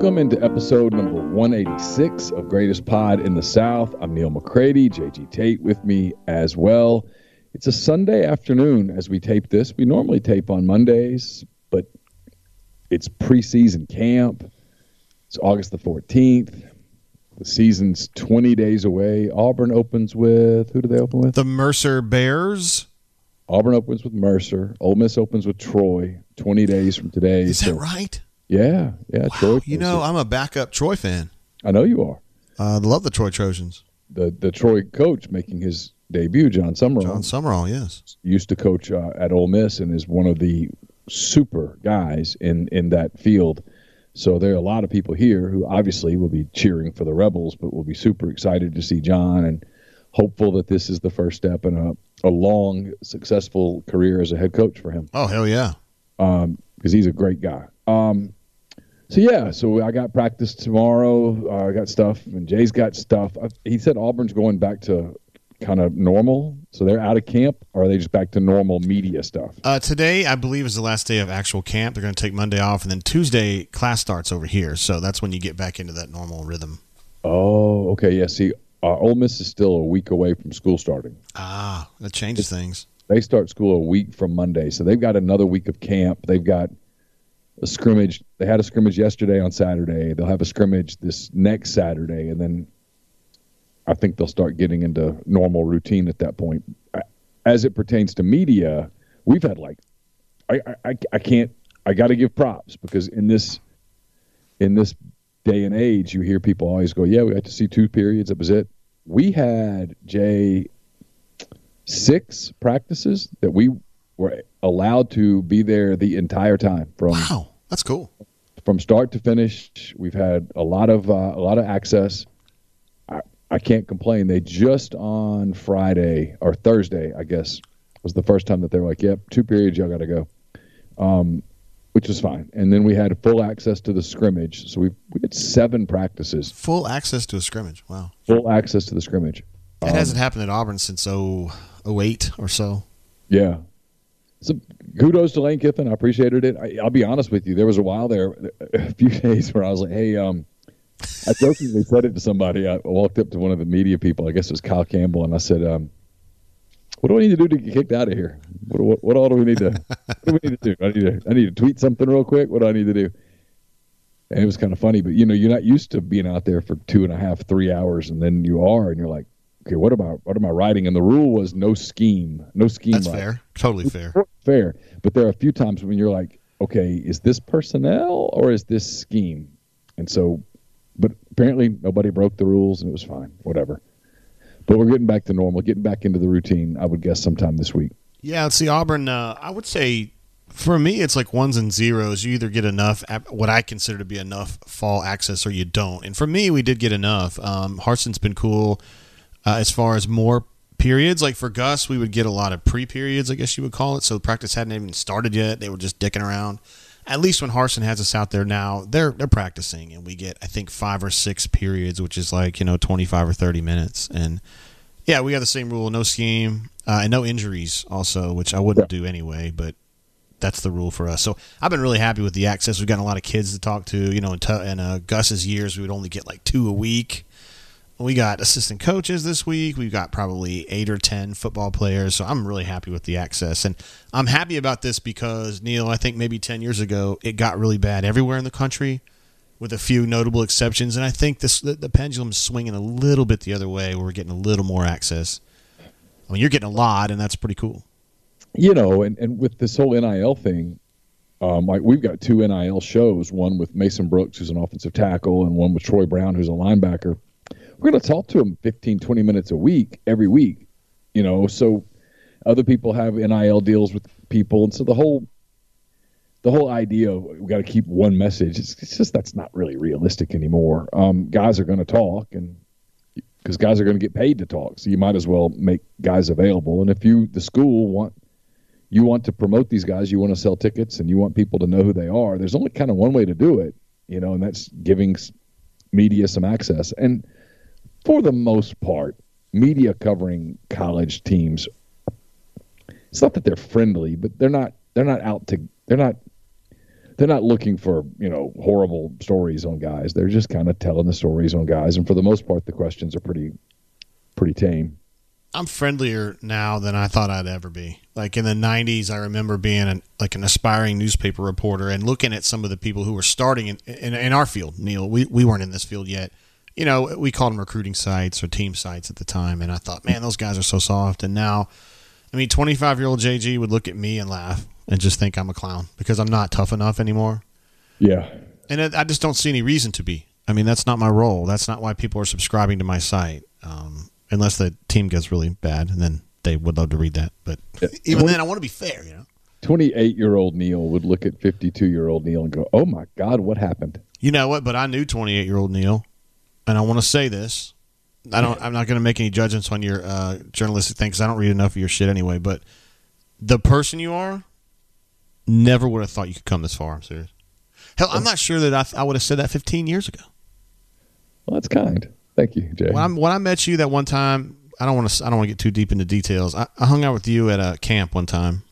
Welcome into episode number 186 of Greatest Pod in the South. I'm Neal McCready, JG Tate with me as well. It's a Sunday afternoon as we tape this. We normally tape on Mondays, but it's preseason camp. It's August the 14th. The season's 20 days away. Auburn opens with who do they open with? The Mercer Bears. Auburn opens with Mercer. Ole Miss opens with Troy 20 days from today. Is that right? Yeah, yeah. Wow, Troy. you know, I'm a backup Troy fan. I know you are. Uh, love the Troy Trojans. The the Troy coach making his debut, Jon Sumrall. Jon Sumrall, yes. used to coach uh, at Ole Miss and is one of the super guys in in that field. So there are a lot of people here who obviously will be cheering for the Rebels, but will be super excited to see John and hopeful that this is the first step in a, a long, successful career as a head coach for him Oh hell yeah! because um, he's a great guy. Um, so yeah, so I got practice tomorrow. Uh, I got stuff, and Jay's got stuff. I, he said Auburn's going back to kind of normal, so they're out of camp, or are they just back to normal media stuff? Uh, today, I believe, is the last day of actual camp. They're going to take Monday off, and then Tuesday class starts over here. So that's when you get back into that normal rhythm. Oh, okay. Yeah. See, uh, Ole Miss is still a week away from school starting. Ah, that changes things. They start school a week from Monday, so they've got another week of camp. They've got a scrimmage. They had a scrimmage yesterday on Saturday. They'll have a scrimmage this next Saturday, and then I think they'll start getting into normal routine at that point. As it pertains to media, we've had like, I I, I can't. I got to give props because in this in this day and age, you hear people always go, "Yeah, we had to see two periods. That was it." We had Jay six practices that we were allowed to be there the entire time from Wow, that's cool. from start to finish. We've had a lot of uh, a lot of access. I, I can't complain. They just on Friday or Thursday, I guess, was the first time that they were like, "Yep, two periods, y'all got to go," um, which was fine. And then we had full access to the scrimmage, so we we had seven practices, Full access to a scrimmage. Wow, full access to the scrimmage. that hasn't happened at Auburn since oh, 08 or so. Yeah. So kudos to Lane Kiffin. I appreciated it. I, I'll be honest with you. There was a while there, a few days where I was like, "Hey, um," I jokingly said it to somebody. I walked up to one of the media people. I guess it was Kyle Campbell, and I said, um, "What do I need to do to get kicked out of here? What, what, what all do we need to? What do we need to do? I need to, I need to tweet something real quick. What do I need to do?" And it was kind of funny, but you know, you're not used to being out there for two and a half, three hours, and then you are, and you're like, "Okay, what am I? What am I writing?" And the rule was no scheme, no scheme. That's writing fair. Totally fair. Fair. But there are a few times when you're like, okay, is this personnel or is this scheme? And so, but apparently nobody broke the rules and it was fine, whatever. But we're getting back to normal, getting back into the routine, I would guess sometime this week. Yeah, see, Auburn, uh, I would say for me, it's like ones and zeros. You either get enough, what I consider to be enough fall access, or you don't. And for me, we did get enough. Um, Harsin's been cool uh, as far as more periods. Like for Gus, we would get a lot of pre periods, I guess you would call it. So practice hadn't even started yet. They were just dicking around. At least when Harsin has us out there now, they're they're practicing, and we get I think five or six periods, which is like you know twenty five or thirty minutes. And yeah, we got the same rule: no scheme uh, and no injuries, also, which I wouldn't do anyway. But that's the rule for us. So I've been really happy with the access. We've gotten a lot of kids to talk to. You know, in, t- in uh, Gus's years, we would only get like two a week. We got assistant coaches this week. We've got probably eight or ten football players. So I'm really happy with the access, and I'm happy about this because Neal, I think maybe ten years ago it got really bad everywhere in the country, with a few notable exceptions. And I think this the, the pendulum's swinging a little bit the other way. Where we're getting a little more access. I mean, you're getting a lot, and that's pretty cool you know, and, and with this whole NIL thing, um, like we've got two NIL shows, one with Mason Brooks, who's an offensive tackle, and one with Troy Brown, who's a linebacker. We're going to talk to them 15, 20 minutes a week, every week, you know, so other people have NIL deals with people. And so the whole, the whole idea of we got to keep one message, it's, it's, just, that's not really realistic anymore. Um, guys are going to talk and because guys are going to get paid to talk. So you might as well make guys available. And if you, the school want you want to promote these guys, you want to sell tickets, and you want people to know who they are. There's only kind of one way to do it, you know, and that's giving media some access. And for the most part, media covering college teams, it's not that they're friendly, but they're not they're not out to they're not they're not looking for you know horrible stories on guys. They're just kind of telling the stories on guys, and for the most part, the questions are pretty pretty tame. I'm friendlier now than I thought I'd ever be. Like in the '90s, I remember being an, like an aspiring newspaper reporter and looking at some of the people who were starting in, in, in our field. Neal, we we weren't in this field yet. You know, we called them recruiting sites or team sites at the time, and I thought, man, those guys are so soft. And now, I mean, 25 year old JG would look at me and laugh and just think I'm a clown because I'm not tough enough anymore. Yeah, and I just don't see any reason to be. I mean, that's not my role. That's not why people are subscribing to my site. Um, unless the team gets really bad, and then they would love to read that. But even then, I want to be fair, you know. 28 year old Neal would look at 52 year old Neal and go, "Oh my God, what happened?" You know what? But I knew 28 year old Neal, and I want to say this. I don't. I'm not going to make any judgments on your uh, journalistic thing because I don't read enough of your shit anyway. But the person you are, never would have thought you could come this far. I'm serious. Hell, I'm not sure that I, I would have said that 15 years ago. Well, that's kind. Thank you, Jay. When, when i met you that one time, I don't want to. I don't want to get too deep into details. I, I, hung out with you at a camp one time.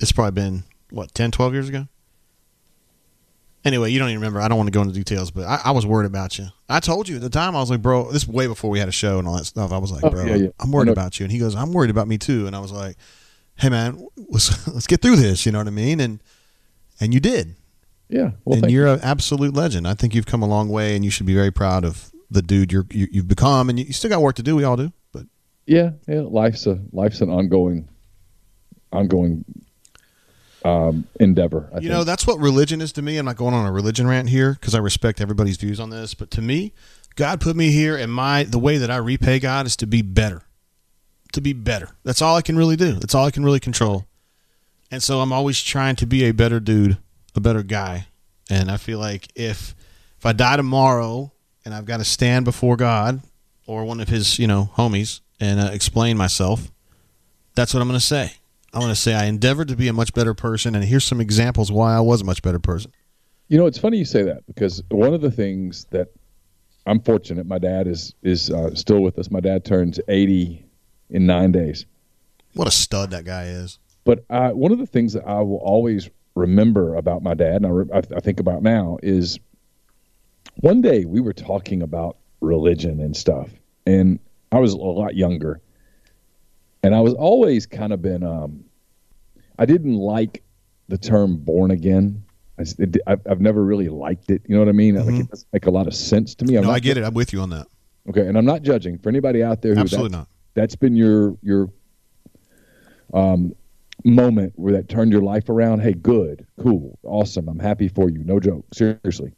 It's probably been what 10, 12 years ago. Anyway, you don't even remember. I don't want to go into details, but I, I, was worried about you. I told you at the time. I was like, bro, this way before we had a show and all that stuff. I was like, oh, bro, yeah, yeah. I'm worried about you. And he goes, I'm worried about me too. And I was like, hey man, let's, let's get through this. You know what I mean? And and you did. Yeah. Well, and you're you. an absolute legend. I think you've come a long way, and you should be very proud of the dude you're you, you have become, and you, you still got work to do. We all do, but yeah, yeah, life's a life's an ongoing, ongoing um, endeavor. I you think. know, that's what religion is to me. I'm not going on a religion rant here because I respect everybody's views on this, but to me, God put me here, and my the way that I repay God is to be better, to be better. That's all I can really do. That's all I can really control, and so I'm always trying to be a better dude, a better guy, and I feel like if if I die tomorrow and I've got to stand before God or one of his, you know, homies and uh, explain myself, that's what I'm going to say. I'm going to say I endeavored to be a much better person, and here's some examples why I was a much better person. You know, it's funny you say that because one of the things that I'm fortunate, my dad is is uh, still with us. My dad turns 80 in nine days. What a stud that guy is. But uh, one of the things that I will always remember about my dad, and I, re- I think about now, is one day we were talking about religion and stuff, and I was a lot younger, and I was always kind of been um, I didn't like the term born again. I, I've never really liked it. You know what I mean? Mm-hmm. Like it doesn't make a lot of sense to me. I'm no, I get it. I'm with you on that. Okay, and I'm not judging for anybody out there. Who Absolutely not. That's been your your um, moment where that turned your life around. Hey, good, cool, awesome. I'm happy for you. No joke, seriously.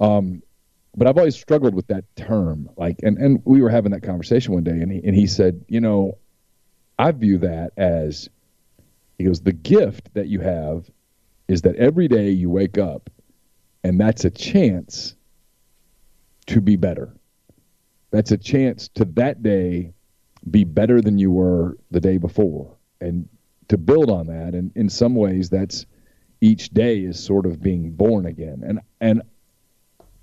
Um, but I've always struggled with that term. Like, and, and we were having that conversation one day, and he, and he said, you know, I view that as, he goes, the gift that you have is that every day you wake up, and that's a chance to be better. That's a chance to that day be better than you were the day before, and to build on that. And in some ways, that's each day is sort of being born again. And and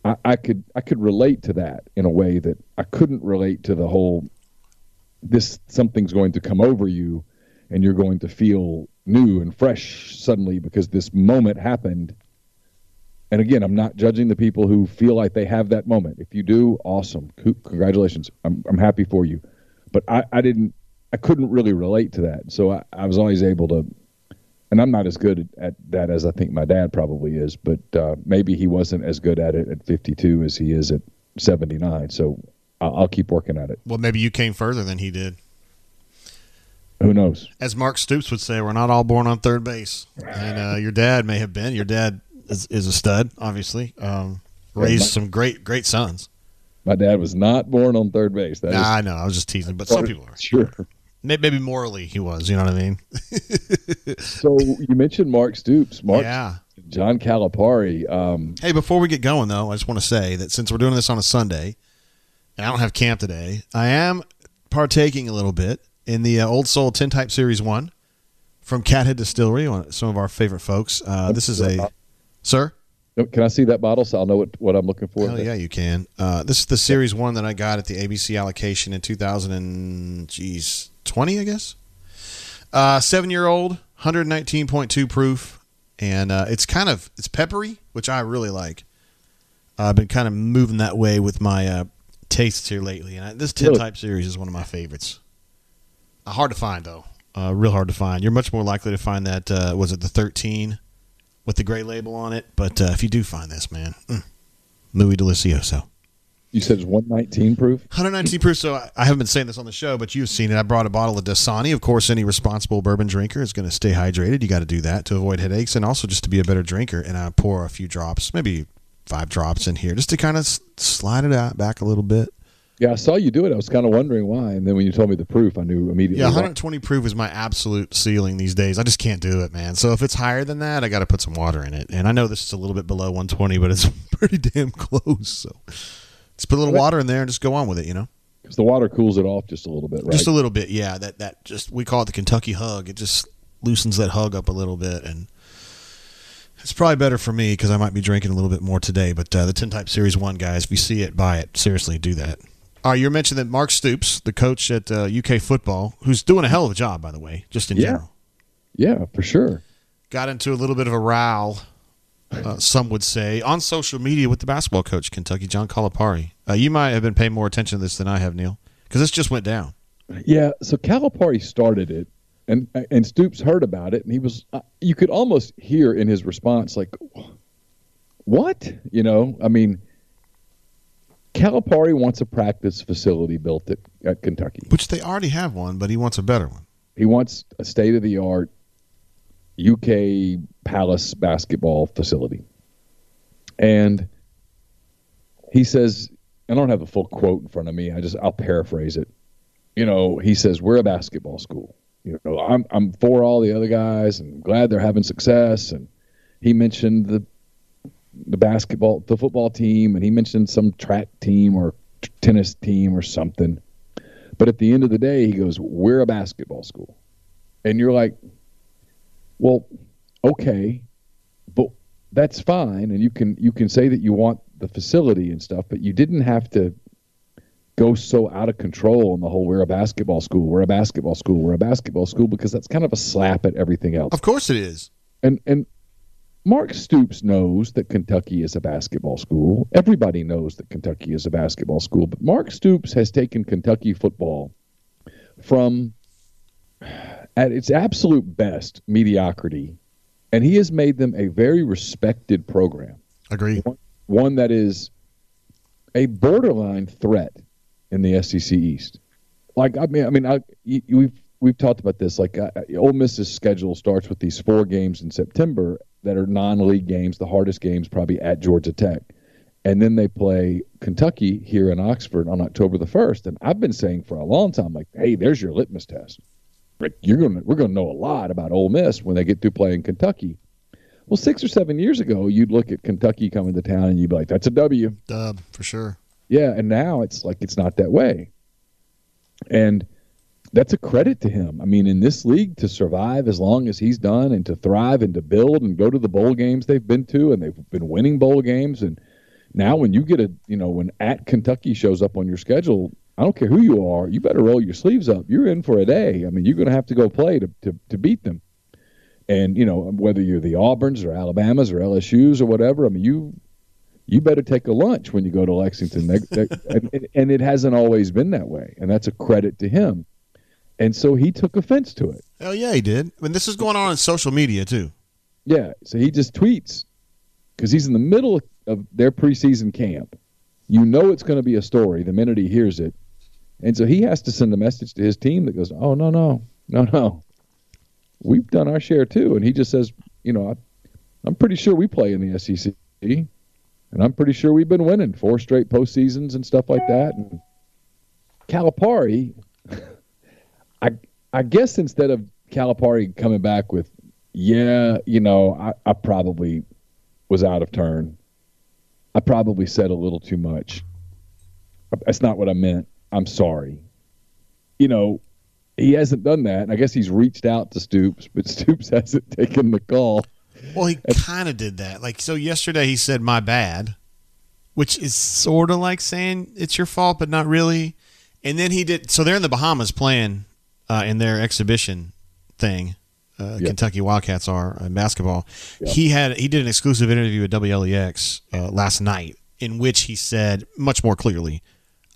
I, I could I could relate to that in a way that I couldn't relate to the whole this something's going to come over you and you're going to feel new and fresh suddenly because this moment happened. And again, I'm not judging the people who feel like they have that moment. If you do, awesome. Congratulations. I'm, I'm happy for you. But I, I didn't, I couldn't really relate to that. So I, I was always able to, and I'm not as good at that as I think my dad probably is, but uh, maybe he wasn't as good at it at 52 as he is at 79. So I'll, I'll keep working at it. Well, maybe you came further than he did. Who knows? As Mark Stoops would say, we're not all born on third base, and uh, your dad may have been. Your dad is, is a stud, obviously. Um, raised my, some great, great sons. My dad was not born on third base. That nah, is, I know. I was just teasing, but some people are. Sure. Maybe morally he was. You know what I mean? so you mentioned Mark Stoops. Mark, yeah. John Calipari. Um, hey, before we get going, though, I just want to say that since we're doing this on a Sunday, I don't have camp today, I am partaking a little bit in the uh, Old Soul Tintype Series 1 from Cathead Distillery, one some of our favorite folks. Uh, this is a. Sir? Can I see that bottle so I'll know what, what I'm looking for? Hell yeah, you can. Uh, this is the Series 1 that I got at the ABC allocation in 2020, I guess. Uh, seven year old, 119.2 proof. And uh, it's kind of it's peppery, which I really like. I've been kind of moving that way with my uh, tastes here lately, and I, this tin type series is one of my favorites. Uh, hard to find though. Uh, real hard to find. You're much more likely to find that. Uh, was it the 13 with the gray label on it? But uh, if you do find this, man, mm, muy delicioso. You said it's 119 proof? 119 proof. So I, I haven't been saying this on the show, but you've seen it. I brought a bottle of Dasani. Of course, any responsible bourbon drinker is going to stay hydrated. You got to do that to avoid headaches and also just to be a better drinker. And I pour a few drops, maybe five drops in here, just to kind of slide it out back a little bit. Yeah, I saw you do it. I was kind of wondering why, and then when you told me the proof, I knew immediately. Yeah, 120 why. proof is my absolute ceiling these days. I just can't do it, man. So if it's higher than that, I got to put some water in it. And I know this is a little bit below 120, but it's pretty damn close. So just put a little water in there and just go on with it. You know, because the water cools it off just a little bit, right? Just a little bit, yeah. That that just we call it the Kentucky hug. It just loosens that hug up a little bit and. It's probably better for me because I might be drinking a little bit more today. But uh, the Tintype Series One guys, if you see it, buy it. Seriously, do that. Uh, you mentioned that Mark Stoops, the coach at uh, UK football, who's doing a hell of a job, by the way, just in yeah. general. Yeah, for sure. Got into a little bit of a row, uh, some would say, on social media with the basketball coach, Kentucky, John Calipari. Uh, you might have been paying more attention to this than I have, Neal, because this just went down. Yeah, so Calipari started it, and and Stoops heard about it, and he was, uh, you could almost hear in his response, like, what? You know, I mean – Calipari wants a practice facility built at, at Kentucky. Which they already have one, but he wants a better one. He wants a state of the art UK Palace basketball facility. And he says, I don't have the full quote in front of me. I just I'll paraphrase it. You know, he says, We're a basketball school. You know, I'm I'm for all the other guys and glad they're having success. And he mentioned the the basketball, the football team, and he mentioned some track team or t- tennis team or something. But at the end of the day, he goes, "We're a basketball school," and you're like, "Well, okay, but that's fine, and you can you can say that you want the facility and stuff, but you didn't have to." Go so out of control in the whole we're a basketball school, we're a basketball school, we're a basketball school because that's kind of a slap at everything else. Of course it is. And and Mark Stoops knows that Kentucky is a basketball school. Everybody knows that Kentucky is a basketball school, but Mark Stoops has taken Kentucky football from at its absolute best mediocrity and he has made them a very respected program. Agree. One, one that is a borderline threat in the SEC East. Like I mean, I mean, I, we've we've talked about this. Like uh, Ole Miss's schedule starts with these four games in September, that are non-league games, the hardest games probably at Georgia Tech. And then they play Kentucky here in Oxford on October the 1st. And I've been saying for a long time, like, hey, there's your litmus test. Like, You're gonna we're gonna know a lot about Ole Miss when they get through playing Kentucky. Well, six or seven years ago, you'd look at Kentucky coming to town and you'd be like, that's a W. Dub, for sure. Yeah, and now it's like it's not that way. And that's a credit to him. I mean, in this league, to survive as long as he's done and to thrive and to build and go to the bowl games they've been to and they've been winning bowl games. And now, when you get a, you know, when at Kentucky shows up on your schedule, I don't care who you are, you better roll your sleeves up. You're in for a day. I mean, you're going to have to go play to, to, to beat them. And you know whether you're the Auburns or Alabamas or LSU's or whatever. I mean, you you better take a lunch when you go to Lexington. and, and it hasn't always been that way, and that's a credit to him. And so he took offense to it. Hell yeah, he did. I mean, this is going on in social media too. Yeah, so he just tweets because he's in the middle of their preseason camp. You know it's going to be a story the minute he hears it, and so he has to send a message to his team that goes, "Oh no, no, no, no, we've done our share too." And he just says, "You know, I, I'm pretty sure we play in the SEC." And I'm pretty sure we've been winning four straight postseasons and stuff like that. And Calipari, I I guess instead of Calipari coming back with, yeah, you know, I, I probably was out of turn. I probably said a little too much. That's not what I meant. I'm sorry. You know, he hasn't done that. I guess he's reached out to Stoops, but Stoops hasn't taken the call. Well, he kind of did that. Like, so yesterday he said, my bad, which is sort of like saying it's your fault, but not really. And then he did, so they're in the Bahamas playing uh, in their exhibition thing. Uh. Kentucky Wildcats are in basketball. Yep. He had he did an exclusive interview with WLEX uh, last night in which he said much more clearly,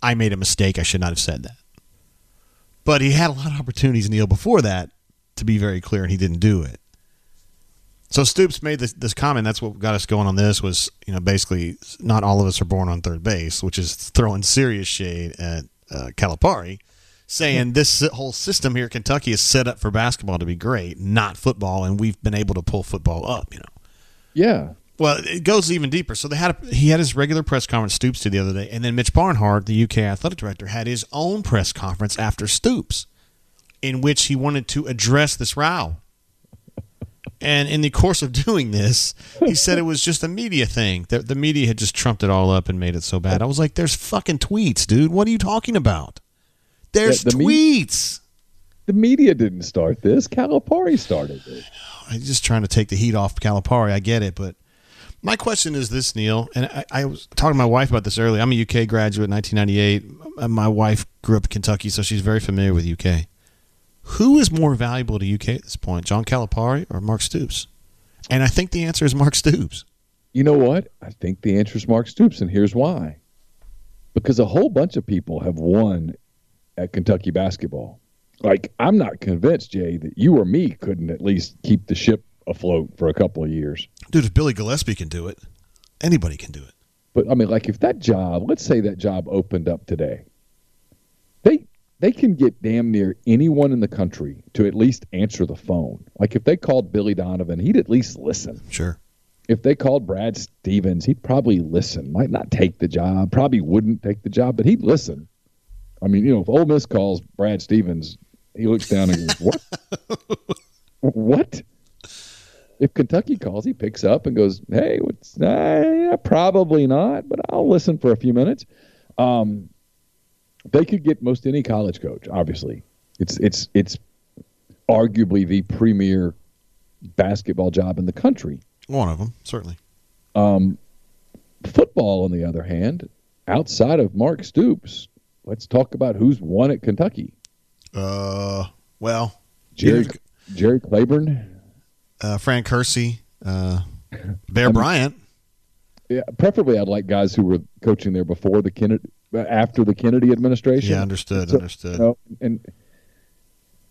"I made a mistake. I should not have said that." But he had a lot of opportunities, Neal, before that to be very clear, and he didn't do it. So Stoops made this, this comment. That's what got us going on this. Was you know basically not all of us are born on third base, which is throwing serious shade at uh, Calipari, saying this whole system here, Kentucky, is set up for basketball to be great, not football, and we've been able to pull football up. You know. Yeah. Well, it goes even deeper. So they had a, he had his regular press conference Stoops did the other day, and then Mitch Barnhart, the UK athletic director, had his own press conference after Stoops, in which he wanted to address this row and in the course of doing this, he said it was just a media thing. That the media had just trumped it all up and made it so bad. I was like, "There's fucking tweets, dude. What are you talking about? There's yeah, the tweets." Me- the media didn't start this. Calipari started it. I'm just trying to take the heat off Calipari. I get it, but my question is this, Neal, and I, I, was talking to my wife about this earlier. I'm a UK graduate, 1998. My wife grew up in Kentucky, so she's very familiar with UK. Who is more valuable to UK at this point, John Calipari or Mark Stoops? And I think the answer is Mark Stoops. You know what? I think the answer is Mark Stoops, and here's why. Because a whole bunch of people have won at Kentucky basketball. Like, I'm not convinced, Jay, that you or me couldn't at least keep the ship afloat for a couple of years. Dude, if Billy Gillispie can do it, anybody can do it. But I mean, like, if that job, let's say that job opened up today, they they can get damn near anyone in the country to at least answer the phone. Like if they called Billy Donovan, he'd at least listen. Sure. If they called Brad Stevens, he'd probably listen. Might not take the job, probably wouldn't take the job, but he'd listen. I mean, you know, if Ole Miss calls Brad Stevens, he looks down and goes, "What? what?" If Kentucky calls, he picks up and goes, "Hey, what's? Uh, probably not, but I'll listen for a few minutes." Um, they could get most any college coach. Obviously, it's it's it's arguably the premier basketball job in the country. One of them, certainly. Um, football, on the other hand, outside of Mark Stoops, let's talk about who's won at Kentucky. Uh, well, Jerry Jerry Claiborne, uh, Fran Curci, uh, Bear I mean, Bryant. Yeah, preferably I'd like guys who were coaching there before the Kennedy, after the Kennedy administration. Yeah, understood, so, understood. You know, and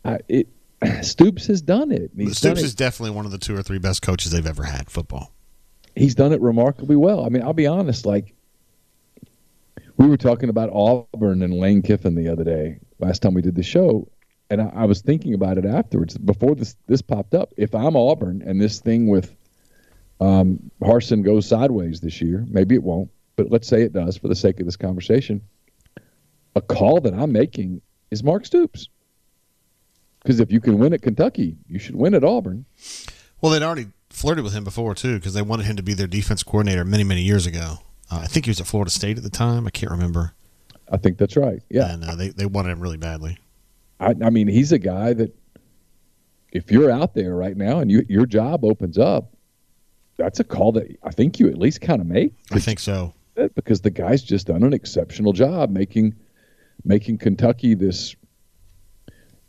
I, it, Stoops has done it. He's Stoops done it. is definitely one of the two or three best coaches they've ever had football. He's done it remarkably well. I mean, I'll be honest. Like we were talking about Auburn and Lane Kiffin the other day, last time we did the show, and I, I was thinking about it afterwards. Before this this popped up, if I'm Auburn and this thing with um, Harsin goes sideways this year, maybe it won't but let's say it does for the sake of this conversation. A call that I'm making is Mark Stoops. Because if you can win at Kentucky, you should win at Auburn. Well, they'd already flirted with him before, too, because they wanted him to be their defense coordinator many, many years ago. Uh, I think he was at Florida State at the time. I can't remember. I think that's right. Yeah. And uh, they, they wanted him really badly. I, I mean, he's a guy that if you're out there right now and you, your job opens up, that's a call that I think you at least kind of make. I think so it because the guy's just done an exceptional job making making Kentucky this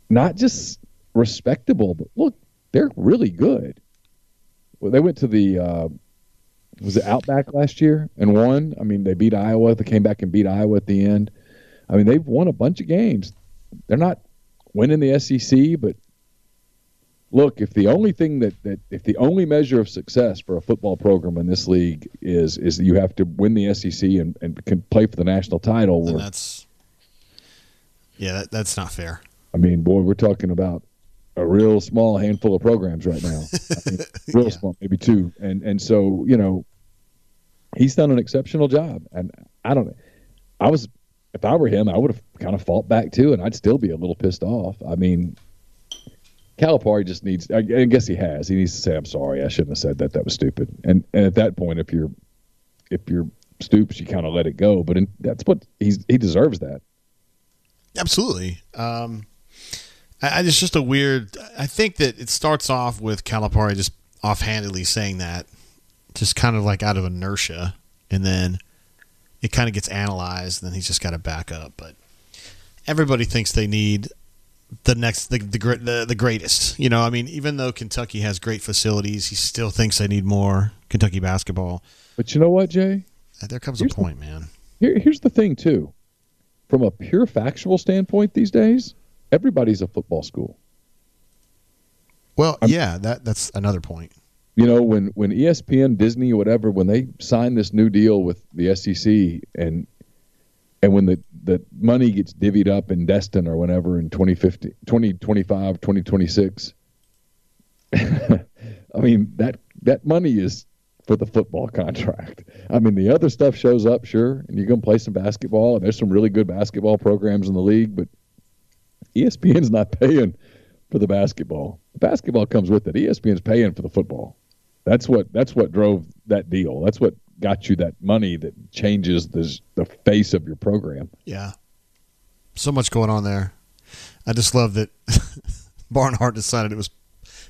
not just respectable, but look, they're really good. Well, they went to the uh, was it Outback last year and won. I mean, they beat Iowa. They came back and beat Iowa at the end. I mean, they've won a bunch of games. They're not winning the SEC, but look, if the only thing that, that if the only measure of success for a football program in this league is is you have to win the SEC and, and can play for the national title, then that's yeah, that, that's not fair. I mean, boy, we're talking about a real small handful of programs right now. I mean, real yeah. small, maybe two, and and so you know, he's done an exceptional job, and I don't. I was if I were him, I would have kind of fought back too, and I'd still be a little pissed off. I mean, Calipari just needs. I, guess he has. He needs to say, "I'm sorry. I shouldn't have said that. That was stupid." And and at that point, if you're if you're stoops, you kind of let it go. But in, that's what he's he deserves that. Absolutely. Um, I, it's just a weird. I think that it starts off with Calipari just offhandedly saying that, just kind of like out of inertia, and then it kind of gets analyzed, and then he's just got to back up. But everybody thinks they need the next the, the the the greatest. You know, I mean, even though Kentucky has great facilities, he still thinks they need more Kentucky basketball. But you know what, Jay? Uh, there comes here's a point, man. Here, here's the thing, too. From a pure factual standpoint, these days, everybody's a football school. Well, I'm, yeah, that that's another point. You know, when when ESPN, Disney, whatever, when they signed this new deal with the SEC and and when the, the money gets divvied up in Destin or whenever in 2050, 2025, 2026, I mean, that, that money is for the football contract. I mean, the other stuff shows up, sure, and you're going to play some basketball, and there's some really good basketball programs in the league, but ESPN's not paying for the basketball. The basketball comes with it. ESPN's paying for the football. That's what that's what drove that deal. That's what got you that money that changes the the face of your program. Yeah, so much going on there. I just love that Barnhart decided it was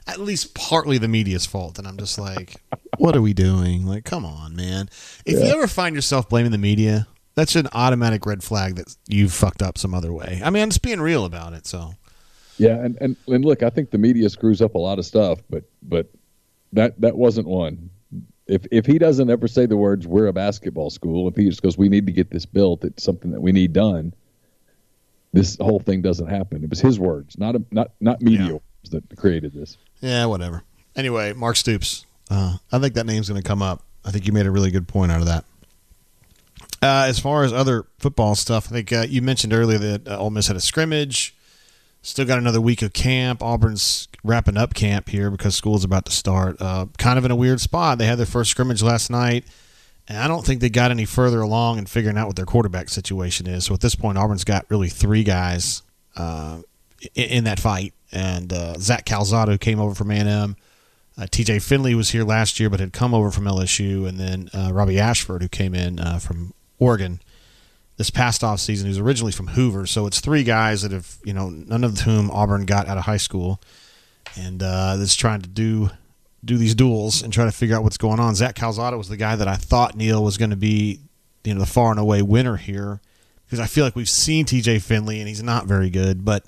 at least partly the media's fault, and I'm just like, what are we doing? Like, come on, man. If yeah. you ever find yourself blaming the media, that's an automatic red flag that you fucked up some other way. I mean, I'm just being real about it. So. Yeah, and, and and look, I think the media screws up a lot of stuff, but but that that wasn't one if if he doesn't ever say the words "we're a basketball school," if he just goes, "We need to get this built," it's something that we need done. This whole thing doesn't happen. It was his words, not a, not not media yeah. that created this. Yeah, whatever. Anyway, Mark Stoops. Uh, I think that name's going to come up. I think you made a really good point out of that. Uh, as far as other football stuff, I think uh, you mentioned earlier that uh, Ole Miss had a scrimmage. Still got another week of camp. Auburn's wrapping up camp here because school's about to start. Uh, kind of in a weird spot. They had their first scrimmage last night, and I don't think they got any further along in figuring out what their quarterback situation is. So at this point, Auburn's got really three guys uh, in, in, that fight. And uh, Zach Calzada came over from A&M. Uh, TJ Finley was here last year, but had come over from LSU, and then uh, Robbie Ashford, who came in uh, from Oregon this past off season, who's originally from Hoover. So it's three guys that have, you know, none of whom Auburn got out of high school, and uh, that's trying to do do these duels and try to figure out what's going on. Zach Calzada was the guy that I thought Neal was going to be, you know, the far and away winner here because I feel like we've seen TJ Finley and he's not very good. But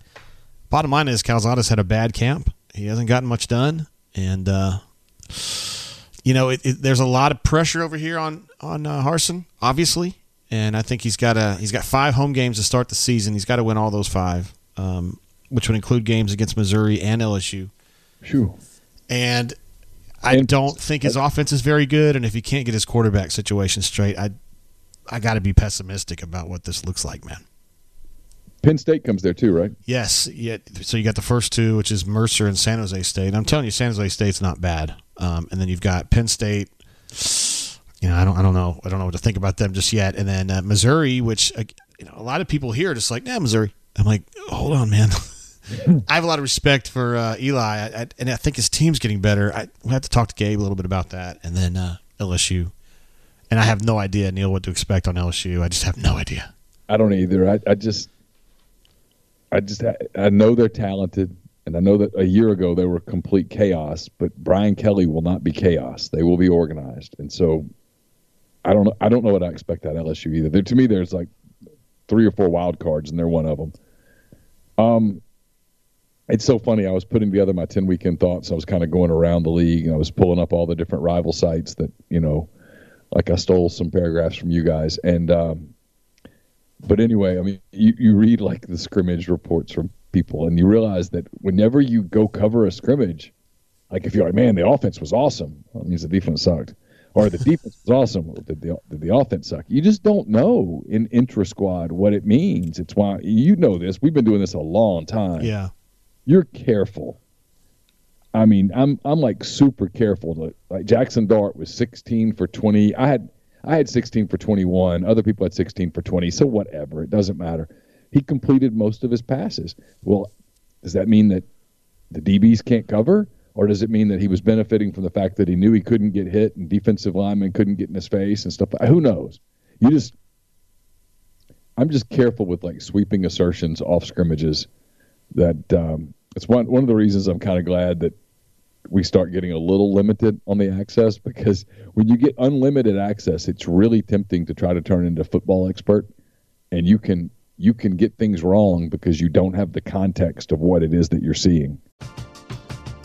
bottom line is Calzada's had a bad camp. He hasn't gotten much done, and uh, you know, it, it, there's a lot of pressure over here on on uh, Harsin, obviously and I think he's got a he's got five home games to start the season. He's got to win all those five, um, which would include games against Missouri and LSU. Sure. And I don't think his offense is very good, and if he can't get his quarterback situation straight, I I got to be pessimistic about what this looks like, man. Penn State comes there too, right? Yes. Yeah. So you got the first two, which is Mercer and San Jose State. I'm telling you, San Jose State's not bad. Um, and then you've got Penn State you know, I don't, I don't know, I don't know what to think about them just yet. And then uh, Missouri, which uh, you know, a lot of people here are just like, yeah, Missouri. I'm like, hold on, man. I have a lot of respect for uh, Eli, I, I, and I think his team's getting better. I we have to talk to Gabe a little bit about that, and then uh, LSU. And I have no idea, Neal, what to expect on LSU. I just have no idea. I don't either. I, I just, I just, I know they're talented, and I know that a year ago they were complete chaos. But Brian Kelly will not be chaos. They will be organized, and so I don't know. I don't know what I expect at LSU either. There, to me, there's like three or four wild cards, and they're one of them. Um, it's so funny. I was putting together my 10 weekend thoughts. I was kind of going around the league and I was pulling up all the different rival sites that, you know, like I stole some paragraphs from you guys. And, um, but anyway, I mean, you, you read like the scrimmage reports from people and you realize that whenever you go cover a scrimmage, like if you're like, man, the offense was awesome, that means the defense sucked. Or the defense was awesome. Did the, did the offense suck? You just don't know in intra squad what it means. It's why you know this. We've been doing this a long time. Yeah you're careful. I mean, I'm I'm like super careful to like Jackson Dart was 16 for 20. I had I had 16 for 21. Other people had 16 for 20. So whatever, it doesn't matter. He completed most of his passes. Well, does that mean that the DBs can't cover, or does it mean that he was benefiting from the fact that he knew he couldn't get hit and defensive linemen couldn't get in his face and stuff? Who knows? You just I'm just careful with like sweeping assertions off scrimmages that um, it's one one of the reasons I'm kind of glad that we start getting a little limited on the access because when you get unlimited access, it's really tempting to try to turn into a football expert, and you can you can get things wrong because you don't have the context of what it is that you're seeing.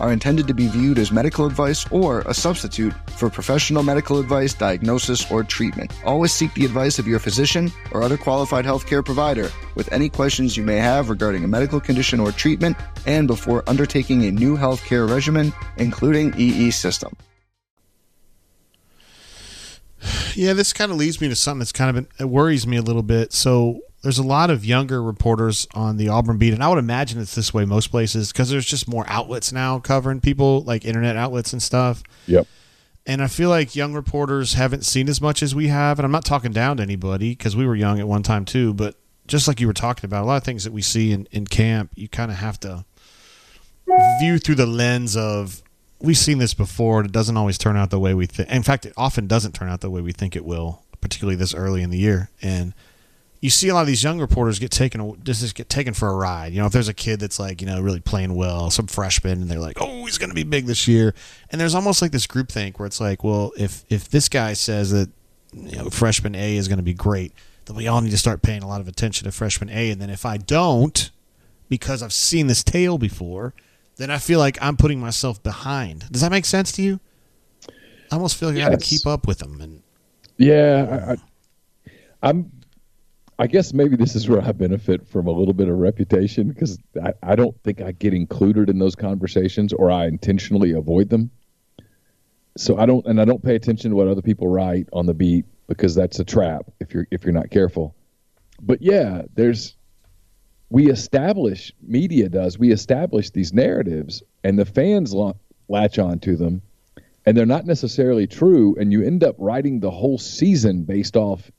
are intended to be viewed as medical advice or a substitute for professional medical advice, diagnosis, or treatment. Always seek the advice of your physician or other qualified healthcare provider with any questions you may have regarding a medical condition or treatment and before undertaking a new healthcare regimen, including EE system. Yeah, this kind of leads me to something that's kind of been, it worries me a little bit. So there's a lot of younger reporters on the Auburn beat, and I would imagine it's this way most places because there's just more outlets now covering people, like internet outlets and stuff. Yep. And I feel like young reporters haven't seen as much as we have, and I'm not talking down to anybody because we were young at one time too. But just like you were talking about, a lot of things that we see in, in camp, you kind of have to view through the lens of we've seen this before, and it doesn't always turn out the way we think. In fact, it often doesn't turn out the way we think it will, particularly this early in the year. And you see a lot of these young reporters get taken just get taken for a ride. You know, if there's a kid that's like you know really playing well, some freshman, and they're like, oh, he's going to be big this year, and there's almost like this group think where it's like, well, if if this guy says that you know freshman A is going to be great, then we all need to start paying a lot of attention to freshman A, and then if I don't, because I've seen this tale before, then I feel like I'm putting myself behind. Does that make sense to you? I almost feel like yes. I got to keep up with them, and yeah, I, I, I'm I guess maybe this is where I benefit from a little bit of reputation because I, I don't think I get included in those conversations or I intentionally avoid them. So I don't, and I don't pay attention to what other people write on the beat because that's a trap if you're if you're not careful. But yeah, there's we establish media does we establish these narratives and the fans latch on to them, and they're not necessarily true, and you end up writing the whole season based off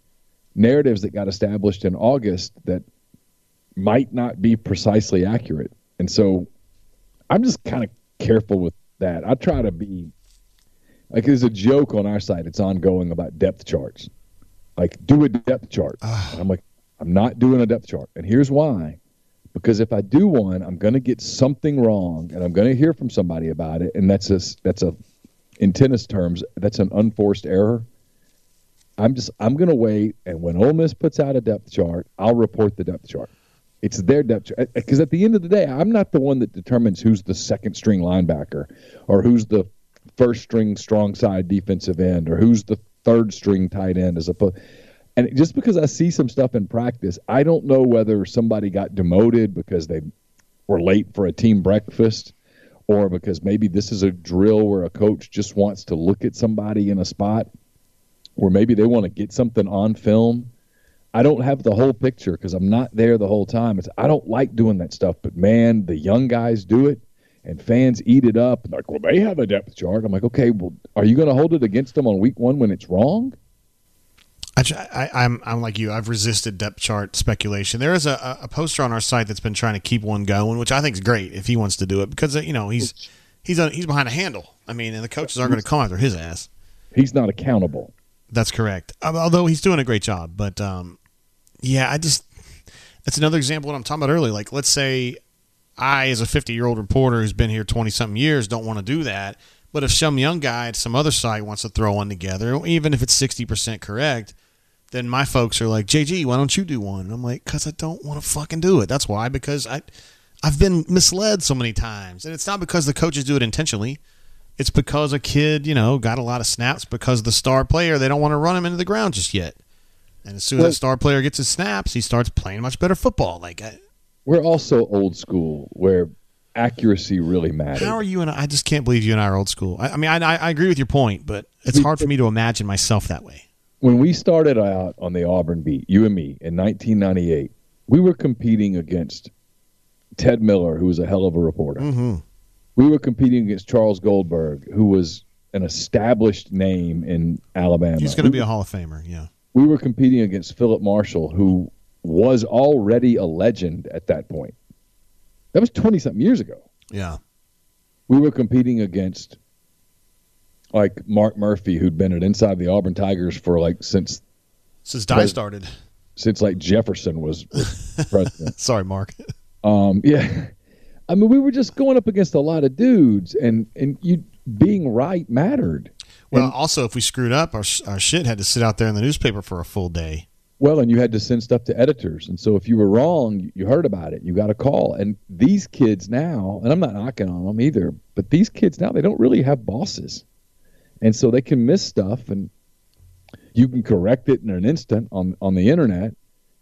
narratives that got established in August that might not be precisely accurate. And so I'm just kind of careful with that. I try to be like there's a joke on our site. It's ongoing about depth charts. Like do a depth chart. Ah. I'm like I'm not doing a depth chart, and here's why. Because if I do one, I'm going to get something wrong, and I'm going to hear from somebody about it, and that's a that's a in tennis terms that's an unforced error. I'm just I'm going to wait, and when Ole Miss puts out a depth chart, I'll report the depth chart. It's their depth chart uh, because at the end of the day, I'm not the one that determines who's the second string linebacker or who's the first string strong side defensive end or who's the third string tight end as opposed. And just because I see some stuff in practice, I don't know whether somebody got demoted because they were late for a team breakfast or because maybe this is a drill where a coach just wants to look at somebody in a spot or maybe they want to get something on film. I don't have the whole picture because I'm not there the whole time. It's, I don't like doing that stuff, but man, the young guys do it and fans eat it up. Like, well, they have a depth chart. I'm like, okay, well, are you going to hold it against them on week one when it's wrong? I, am I'm, I'm like you. I've resisted depth chart speculation. There is a, a poster on our site that's been trying to keep one going, which I think is great if he wants to do it because uh, you know he's he's a, he's behind a handle. I mean, and the coaches aren't going to come after his ass. He's not accountable. That's correct. Um, although he's doing a great job, but um, yeah, I just that's another example of what I'm talking about earlier. Like, let's say I, as a 50 year old reporter who's been here 20 something years, don't want to do that. But if some young guy at some other site wants to throw one together, even if it's 60% correct, then my folks are like, JG, why don't you do one? And I'm like, because I don't want to fucking do it. That's why, because I, I've been misled so many times. And it's not because the coaches do it intentionally. It's because a kid, you know, got a lot of snaps because the star player, they don't want to run him into the ground just yet. And as soon as well, that star player gets his snaps, he starts playing much better football. Like, I, we're also old school where accuracy really matters. How are you and I, I just can't believe you and I are old school. I, I mean, I, I agree with your point, but it's hard for me to imagine myself that way. When we started out on the Auburn beat, you and me, in 1998, we were competing against Ted Miller, who was a hell of a reporter. Mm-hmm. We were competing against Charles Goldberg, who was an established name in Alabama. He's going to be a Hall of Famer, yeah. We were competing against Phillip Marshall, who was already a legend at that point. That was 20 something years ago. Yeah. We were competing against like Mark Murphy, who'd been at inside the Auburn Tigers for like since since Dye started. Since like Jefferson was, was president. Sorry, Mark. Um, yeah. I mean, we were just going up against a lot of dudes, and and you being right mattered. Well, and, also, if we screwed up, our our shit had to sit out there in the newspaper for a full day. Well, and you had to send stuff to editors. And so if you were wrong, you heard about it. You got a call. And these kids now, and I'm not knocking on them either, but these kids now, they don't really have bosses. And so they can miss stuff and you can correct it in an instant on, on the internet.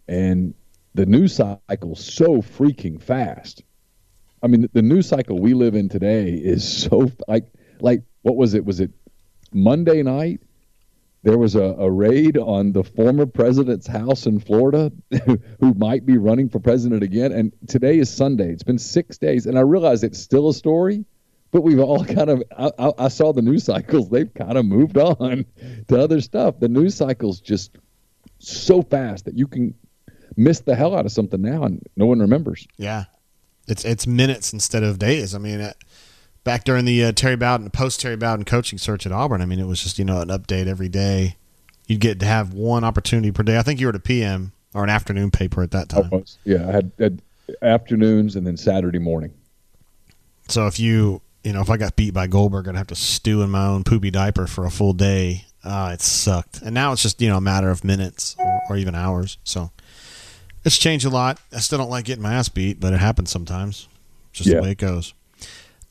And the news cycle's so freaking fast. I mean, the news cycle we live in today is so like, like, what was it? Was it Monday night? there was a, a, raid on the former president's house in Florida who might be running for president again. And today is Sunday. It's been six days. And I realize it's still a story, but we've all kind of, I, I saw the news cycles. They've kind of moved on to other stuff. The news cycle's just so fast that you can miss the hell out of something now and no one remembers. Yeah. It's, it's minutes instead of days. I mean, it, back during the uh, Terry Bowden, post Terry Bowden coaching search at Auburn, I mean, it was just you know an update every day. You'd get to have one opportunity per day. I think you were at a PM or an afternoon paper at that time. I yeah, I had, had afternoons and then Saturday morning. So if you you know if I got beat by Goldberg, I'd have to stew in my own poopy diaper for a full day. Uh, it sucked. And now it's just you know a matter of minutes or, or even hours. So it's changed a lot. I still don't like getting my ass beat, but it happens sometimes. Just yeah. the way it goes.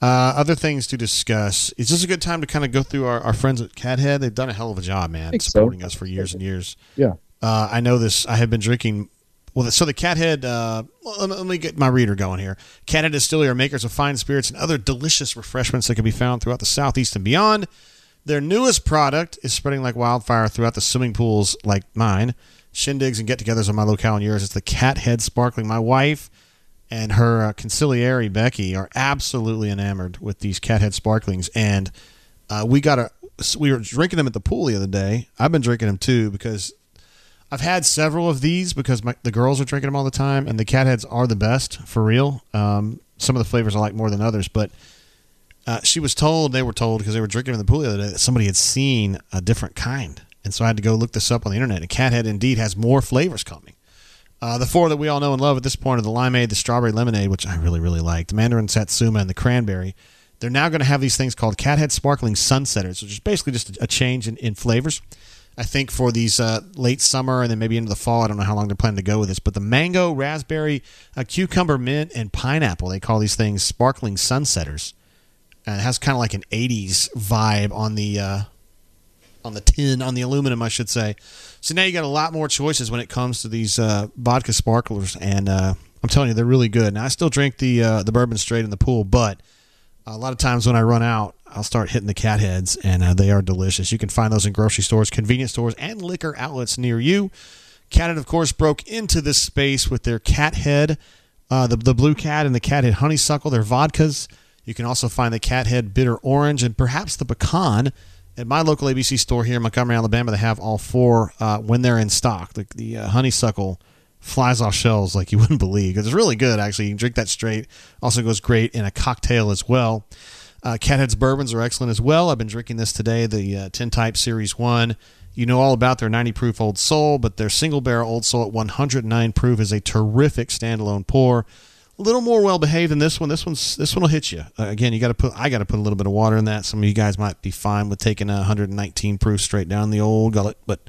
Uh, other things to discuss. Is this a good time to kind of go through our, our friends at Cathead? They've done a hell of a job, man, supporting so. us for years and years. Yeah. Uh, I know this. I have been drinking. Well, so the Cathead. Uh, well, let, me, get my reader going here. Cathead Distillery are makers of fine spirits and other delicious refreshments that can be found throughout the Southeast and beyond. Their newest product is spreading like wildfire throughout the swimming pools like mine, shindigs and get-togethers on my locale and yours. It's the Cathead Sparkling. My wife and her uh, conciliary Becky are absolutely enamored with these cathead sparklings, and uh, we got a we were drinking them at the pool the other day. I've been drinking them too because I've had several of these because my, the girls are drinking them all the time, and the catheads are the best for real. Um, some of the flavors I like more than others, but uh, she was told they were told because they were drinking in the pool the other day that somebody had seen a different kind, and so I had to go look this up on the internet. And cathead indeed has more flavors coming. Uh, the four that we all know and love at this point are the limeade, the strawberry lemonade, which I really, really like, the mandarin satsuma, and the cranberry. They're now going to have these things called Cathead Sparkling Sunsetters, which is basically just a, change in, in flavors. I think for these uh, late summer and then maybe into the fall, I don't know how long they're planning to go with this, but the mango, raspberry, uh, cucumber, mint, and pineapple, they call these things sparkling sunsetters. And it has kind of like an 80s vibe on the uh, on the tin, on the aluminum, I should say. So now you got a lot more choices when it comes to these uh, vodka sparklers, and uh, I'm telling you, they're really good. Now I still drink the uh, the bourbon straight in the pool, but a lot of times when I run out, I'll start hitting the cat heads, and uh, they are delicious. You can find those in grocery stores, convenience stores, and liquor outlets near you. Cathead, of course, broke into this space with their cat head, uh, the, the blue cat and the cat head honeysuckle, their vodkas. You can also find the cat head bitter orange and perhaps the pecan at my local ABC store here in Montgomery, Alabama, they have all four uh, when they're in stock. The, the uh, honeysuckle flies off shelves like you wouldn't believe it's really good. Actually, you can drink that straight. Also goes great in a cocktail as well. Uh, Cathead's bourbons are excellent as well. I've been drinking this today, the uh, Type Series One. You know all about their 90 proof Old Soul, but their single barrel Old Soul at 109 proof is a terrific standalone pour a little more well behaved than this one. This one's this one will hit you. Uh, again, you got to put I got to put a little bit of water in that. Some of you guys might be fine with taking a 119 proof straight down the old gullet, but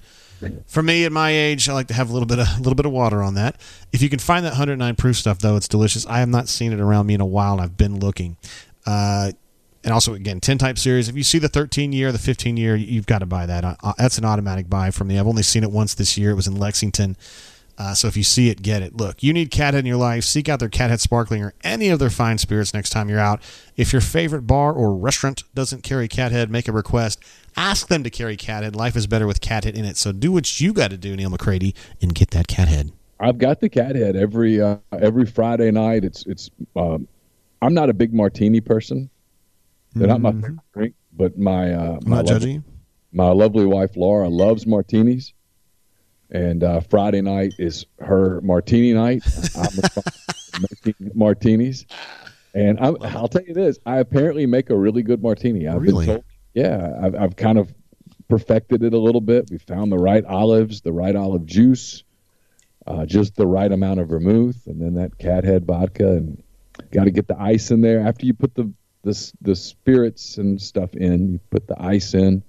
for me at my age, I like to have a little bit of a little bit of water on that. If you can find that 109 proof stuff though, it's delicious. I have not seen it around me in a while. and I've been looking. Uh, and also again 10 type series if you see the 13 year the 15 year you've got to buy that uh, that's an automatic buy from me i've only seen it once this year it was in lexington uh, so if you see it, get it. Look, you need Cathead in your life. Seek out their Cathead Sparkling or any of their fine spirits next time you're out. If your favorite bar or restaurant doesn't carry Cathead, make a request. Ask them to carry Cathead. Life is better with Cathead in it. So do what you got to do, Neal McCready, and get that Cathead. I've got the Cathead every uh, every Friday night. It's it's. Um, I'm not a big martini person. They're mm-hmm. not my mm-hmm. favorite drink, but my uh, my, lovely, my lovely wife Laura loves martinis and uh, Friday night is her martini night. I'm making martinis, and i will tell you this: I apparently make a really good martini. I've really? been told. Yeah, I've, I've kind of perfected it a little bit. We found the right olives, the right olive juice, uh, just the right amount of vermouth, and then that cathead vodka, and got to get the ice in there after you put the the the spirits and stuff in. You put the ice in,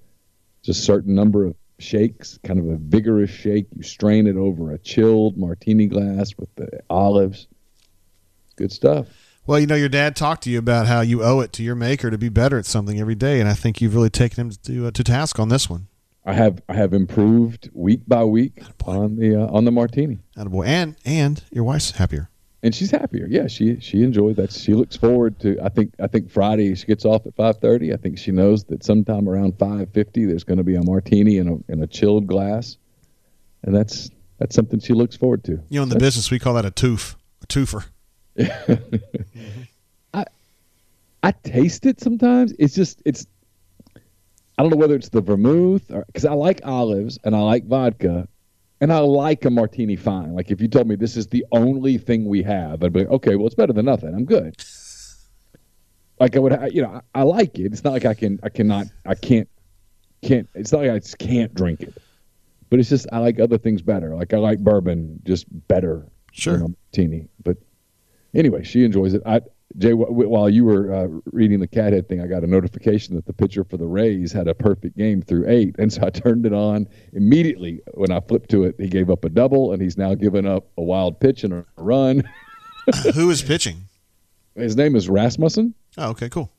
just a certain number of shakes, kind of a vigorous shake. You strain it over a chilled martini glass with the olives. Good stuff. Well, you know, your dad talked to you about how you owe it to your maker to be better at something every day, and I think you've really taken him to uh, to task on this one. I have I have improved week by week on the uh, on the martini. Attaboy. And and your wife's happier and she's happier. Yeah, she she enjoyed that. She looks forward to. I think I think Friday she gets off at five thirty. I think she knows that sometime around five fifty there's going to be a martini in a in a chilled glass, and that's that's something she looks forward to. You know, in the that's, business we call that a toof, a twofer. I I taste it sometimes. It's just it's. I don't know whether it's the vermouth because I like olives and I like vodka, and I like a martini fine. Like if you told me this is the only thing we have, I'd be like, okay, well it's better than nothing. I'm good. Like I would, you know, I, I like it. It's not like I can, I cannot, I can't, can't. It's not like I just can't drink it. But it's just I like other things better. Like I like bourbon just better. Sure. Than a martini. But anyway, she enjoys it. I Jay, while you were uh, reading the cathead thing, I got a notification that the pitcher for the Rays had a perfect game through eight, and so I turned it on immediately. When I flipped to it, he gave up a double, and he's now given up a wild pitch and a run. Who is pitching? His name is Rasmussen. Oh, okay, cool.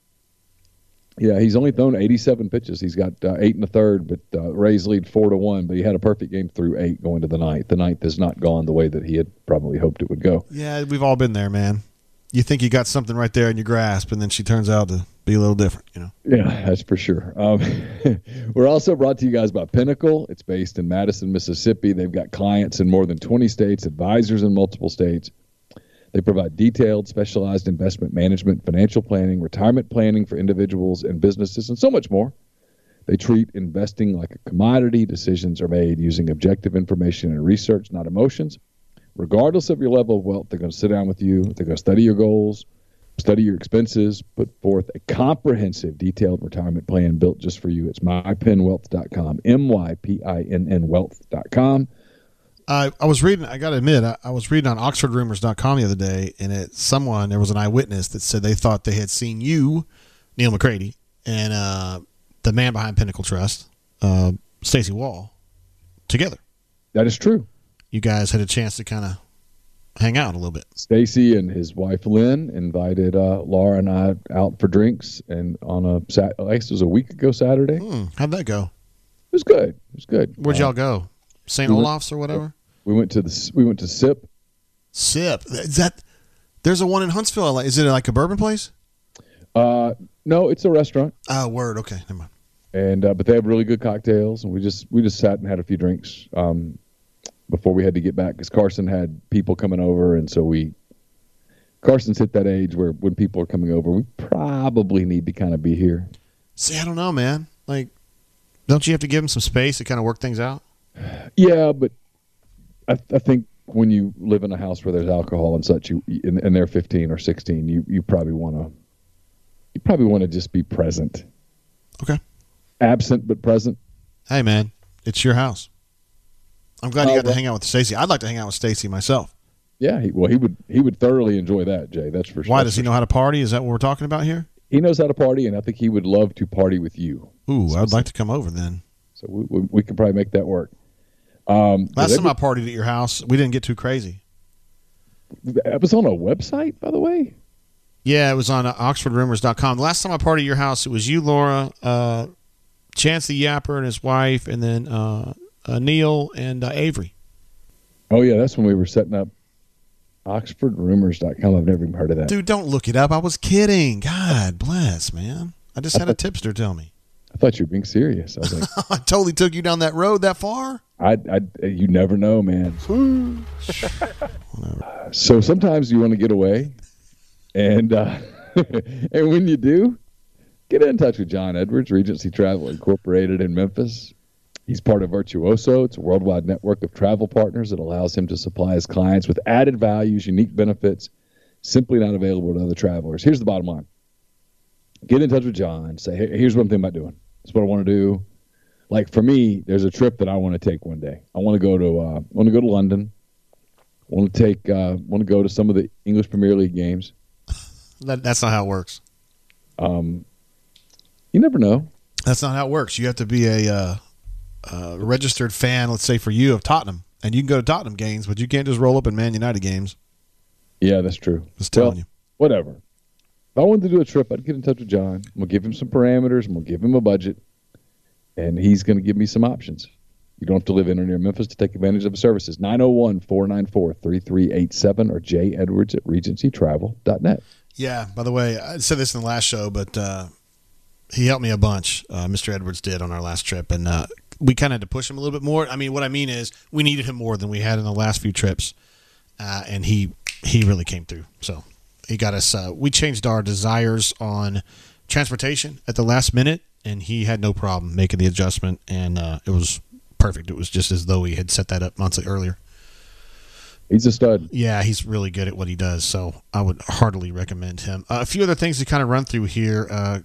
Yeah, he's only thrown 87 pitches. He's got uh, eight and a third, but uh, Rays lead four to one. But he had a perfect game through eight going to the ninth. The ninth has not gone the way that he had probably hoped it would go. Yeah, we've all been there, man you think you got something right there in your grasp, and then she turns out to be a little different, you know. Yeah, that's for sure. Um, we're also brought to you guys by Pinnacle. It's based in Madison, Mississippi. They've got clients in more than 20 states, advisors in multiple states. They provide detailed, specialized investment management, financial planning, retirement planning for individuals and businesses, and so much more. They treat investing like a commodity. Decisions are made using objective information and research, not emotions. Regardless of your level of wealth, they're going to sit down with you. They're going to study your goals, study your expenses, put forth a comprehensive, detailed retirement plan built just for you. It's mypinnwealth.com, M Y P I N N wealth.com. I, I was reading. I got to admit, I, I was reading on OxfordRumors.com the other day, and it someone there was an eyewitness that said they thought they had seen you, Neal McCready, and uh, the man behind Pinnacle Trust, uh, Stacy Wall, together. That is true. You guys had a chance to kind of hang out a little bit. Stacy and his wife Lynn invited uh, Laura and I out for drinks, and on a Sat- I guess it was a week ago Saturday. Hmm, how'd that go? It was good. It was good. Where'd Uh, y'all go? St. we went- Olaf's or whatever. We went to the we went to Sip. Sip. Is that? There's a one in Huntsville. Is it like a bourbon place? Uh, no, it's a restaurant, Oh, word. Okay, never mind. and uh, but they have really good cocktails, and we just we just sat and had a few drinks um, before we had to get back because Carson had people coming over, and so we. Carson's hit that age where when people are coming over, we probably need to kind of be here. See, I don't know, man. Like, don't you have to give them some space to kind of work things out? Yeah, but I, I think when you live in a house where there's alcohol and such, you and, and they're 15 or 16, you you probably want to you probably want to just be present, Okay. absent but present. Hey, man, it's your house. I'm glad you Oh, got to hang out with Stacy. I'd like to hang out with Stacy myself. Yeah, he, well, he would he would thoroughly enjoy that, Jay. That's for sure. Why does he know how to party? Is that what we're talking about here? He knows how to party, and I think he would love to party with you. Ooh, I'd like to come over then. So we we, we could probably make that work. Um, Last time I partied at your house, we didn't get too crazy. it was on a website, by the way. Yeah, it was on uh, OxfordRumors.com. The last time I partied at your house, it was you, Laura, uh, Chance the Yapper and his wife, and then uh, uh, Neil and uh, Avery. Oh yeah, that's when we were setting up OxfordRumors.com. I've never even heard of that. Dude, don't look it up. I was kidding. God bless, man. I just had a tipster tell me. I thought you were being serious. I was like, I totally took you down that road that far. I, I, you never know, man. so sometimes you want to get away, and uh, and when you do, get in touch with John Edwards, Regency Travel Incorporated in Memphis. He's part of Virtuoso. It's a worldwide network of travel partners that allows him to supply his clients with added values, unique benefits, simply not available to other travelers. Here's the bottom line: get in touch with John. Say, hey, here's what I'm thinking about doing. That's what I want to do like for me, there's a trip that I want to take one day. I want to go to uh, want to go to London. I want to take uh, want to go to some of the English Premier League games. That, that's not how it works. Um, you never know. That's not how it works. You have to be a uh, uh, registered fan, let's say for you, of Tottenham. And you can go to Tottenham games, but you can't just roll up in Man United games. Yeah, that's true. Just telling Well, you. Whatever. If I wanted to do a trip, I'd get in touch with John. I'm gonna give him some parameters. I'm gonna give him a budget, and he's gonna give me some options. You don't have to live in or near Memphis to take advantage of the services. 901-494-3387 or J Edwards at regencytravel.net. Yeah, by the way, I said this in the last show, but uh, he helped me a bunch. Uh, Mr. Edwards did on our last trip, and uh, we kind of had to push him a little bit more. I mean, what I mean is we needed him more than we had in the last few trips, uh, and he he really came through. So he got us. Uh, we changed our desires on transportation at the last minute, and he had no problem making the adjustment, and uh, it was perfect. It was just as though he had set that up months earlier. He's a stud. Yeah, he's really good at what he does, so I would heartily recommend him. Uh, a few other things to kind of run through here. Uh,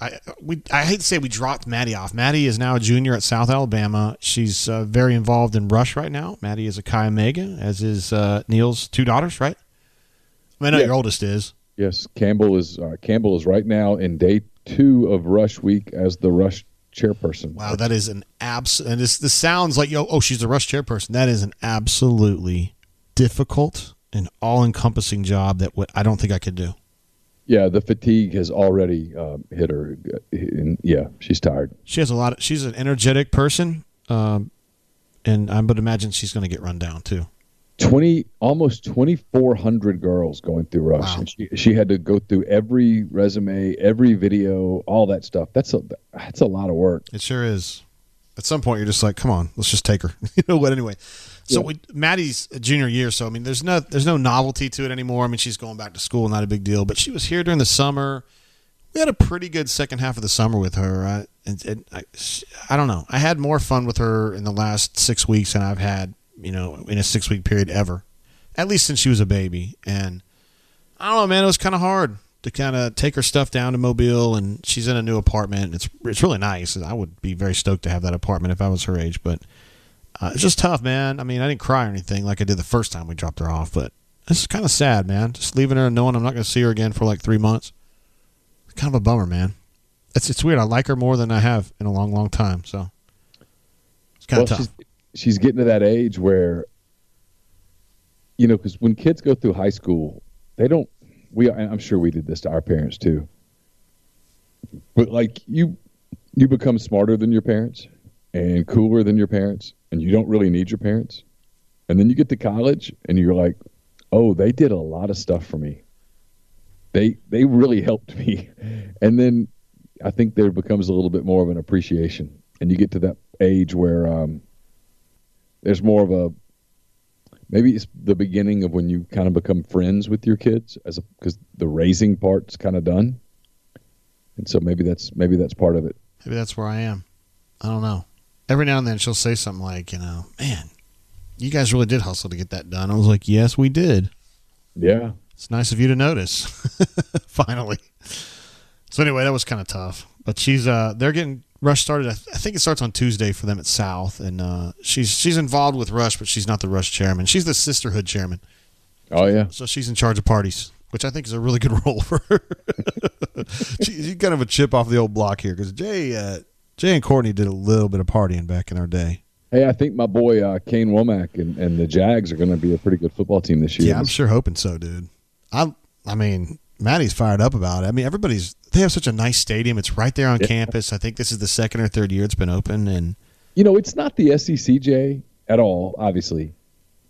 I we I hate to say we dropped Maddie off. Maddie is now a junior at South Alabama. She's uh, very involved in Rush right now. Maddie is a Chi Omega, as is uh, Neal's two daughters, right? I mean, I know Yeah. your oldest is. Yes, Campbell is uh, Campbell is right now in day two of Rush Week as the Rush chairperson. Wow, that is an abs. And this this sounds like yo. Oh, she's the Rush chairperson. That is an absolutely difficult and all encompassing job that I don't think I could do. Yeah, the fatigue has already um, hit her. uh, And yeah, she's tired. she has a lot of she's an energetic person um, and i would imagine she's going to get run down too Twenty, almost twenty four hundred girls going through Rush, Wow. and she she had to go through every resume, every video, all that stuff. That's a that's a lot of work. it sure is At some point, you're just like, come on, let's just take her. you know what? Anyway, so yeah. we, Maddie's junior year, so I mean, there's no there's no novelty to it anymore. I mean, she's going back to school, not a big deal. But she was here during the summer. We had a pretty good second half of the summer with her. I, and, and I, I don't know. I had more fun with her in the last six weeks than I've had, you know, in a six week period ever. At least since she was a baby. And I don't know, man. It was kind of hard to kind of take her stuff down to Mobile, and she's in a new apartment. It's it's really nice. I would be very stoked to have that apartment if I was her age, but uh, it's just tough, man. I mean, I didn't cry or anything like I did the first time we dropped her off, but it's kind of sad, man. Just leaving her and knowing I'm not going to see her again for like three months. It's kind of a bummer, man. It's it's weird. I like her more than I have in a long, long time. So it's kind well, of tough. She's, she's getting to that age where, you know, because when kids go through high school, they don't. We I'm sure we did this to our parents too. But like you, you become smarter than your parents and cooler than your parents, and you don't really need your parents. And then you get to college and you're like, oh, they did a lot of stuff for me. They they really helped me. And then I think there becomes a little bit more of an appreciation, and you get to that age where um, there's more of a maybe it's the beginning of when you kind of become friends with your kids as because the raising part's kind of done, and so maybe that's maybe that's part of it. Maybe that's where I am. I don't know every now and then she'll say something like, you know, man, you guys really did hustle to get that done. I was like, yes, we did. Yeah. It's nice of you to notice. Finally. So anyway, that was kind of tough. But she's uh they're getting Rush started. I, th- I think it starts on Tuesday for them at South, and uh, she's she's involved with Rush, but she's not the Rush chairman. She's the sisterhood chairman. Oh yeah. So she's in charge of parties, which I think is a really good role for her. she's kind of a chip off the old block here because Jay uh, Jay and Courtney did a little bit of partying back in our day. Hey, I think my boy uh, Kane Wommack and, and the Jags are going to be a pretty good football team this year. Yeah, I'm sure hoping so, dude. I I mean, Maddie's fired up about it. I mean, everybody's they have such a nice stadium. It's right there on yeah. campus. I think this is the second or third year it's been open, and you know, it's not the SEC SECJ at all, obviously,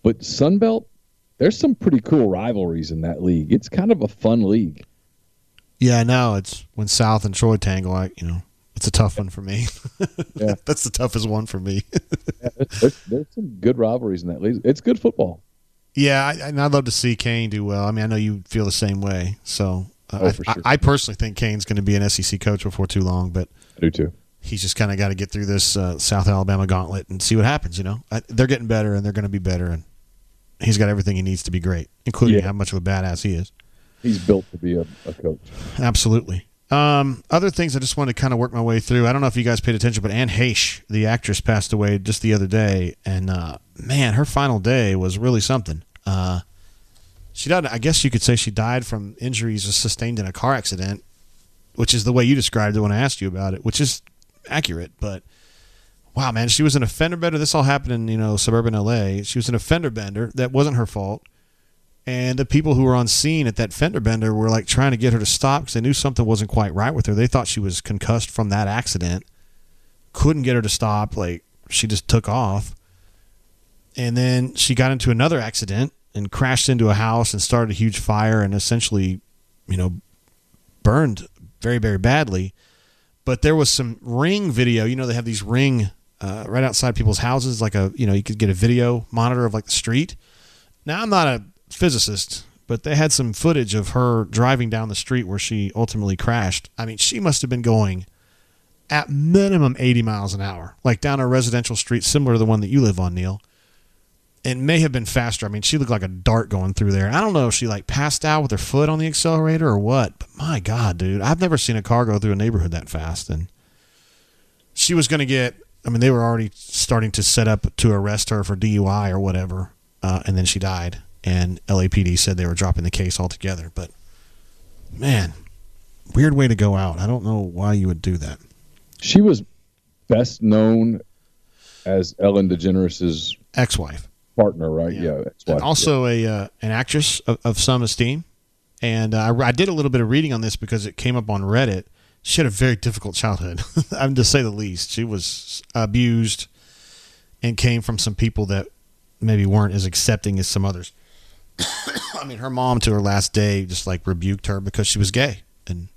but Sunbelt. There's some pretty cool rivalries in that league. It's kind of a fun league. Yeah, I know. It's when South and Troy tangle. Like you know, it's a tough one for me. yeah. That's the toughest one for me. yeah, there's, there's, some good rivalries in that league. It's good football. Yeah, I, and I'd love to see Kane do well. I mean, I know you feel the same way. So uh, oh, I, sure. I, I, personally think Kane's going to be an SEC coach before too long, but I do too. He's just kind of got to get through this uh, South Alabama gauntlet and see what happens. You know, I, they're getting better and they're going to be better, and he's got everything he needs to be great, including yeah. how much of a badass he is. He's built to be a, a coach. Absolutely. Um, other things I just wanted to kind of work my way through. I don't know if you guys paid attention, but Anne Heche, the actress, passed away just the other day, and uh, man, her final day was really something. Uh, she died. I guess you could say she died from injuries sustained in a car accident, which is the way you described it when I asked you about it, which is accurate. But wow, man, she was an fender bender. This all happened in you know suburban LA. She was an fender bender. That wasn't her fault and the people who were on scene at that fender bender were like trying to get her to stop because they knew something wasn't quite right with her. They thought she was concussed from that accident. Couldn't get her to stop. Like she just took off. And then she got into another accident and crashed into a house and started a huge fire and essentially, you know, burned very, very badly. But there was some ring video. You know, they have these ring uh, right outside people's houses, like a, you know, you could get a video monitor of like the street. Now, I'm not a physicist, but they had some footage of her driving down the street where she ultimately crashed. I mean, she must have been going at minimum 80 miles an hour, like down a residential street similar to the one that you live on, Neal. It may have been faster. I mean, she looked like a dart going through there. I don't know if she like passed out with her foot on the accelerator or what, but my God, dude, I've never seen a car go through a neighborhood that fast. And she was going to get, I mean, they were already starting to set up to arrest her for DUI or whatever. Uh, and then she died and LAPD said they were dropping the case altogether. But man, weird way to go out. I don't know why you would do that. She was best known as Ellen DeGeneres' ex-wife, partner, right? Yeah, yeah ex-wife. also yeah. a uh, an actress of, of some esteem. And uh, I, I did a little bit of reading on this because it came up on Reddit. She had a very difficult childhood, I'm to say the least. She was abused and came from some people that maybe weren't as accepting as some others. I mean, her mom to her last day just like rebuked her because she was gay, and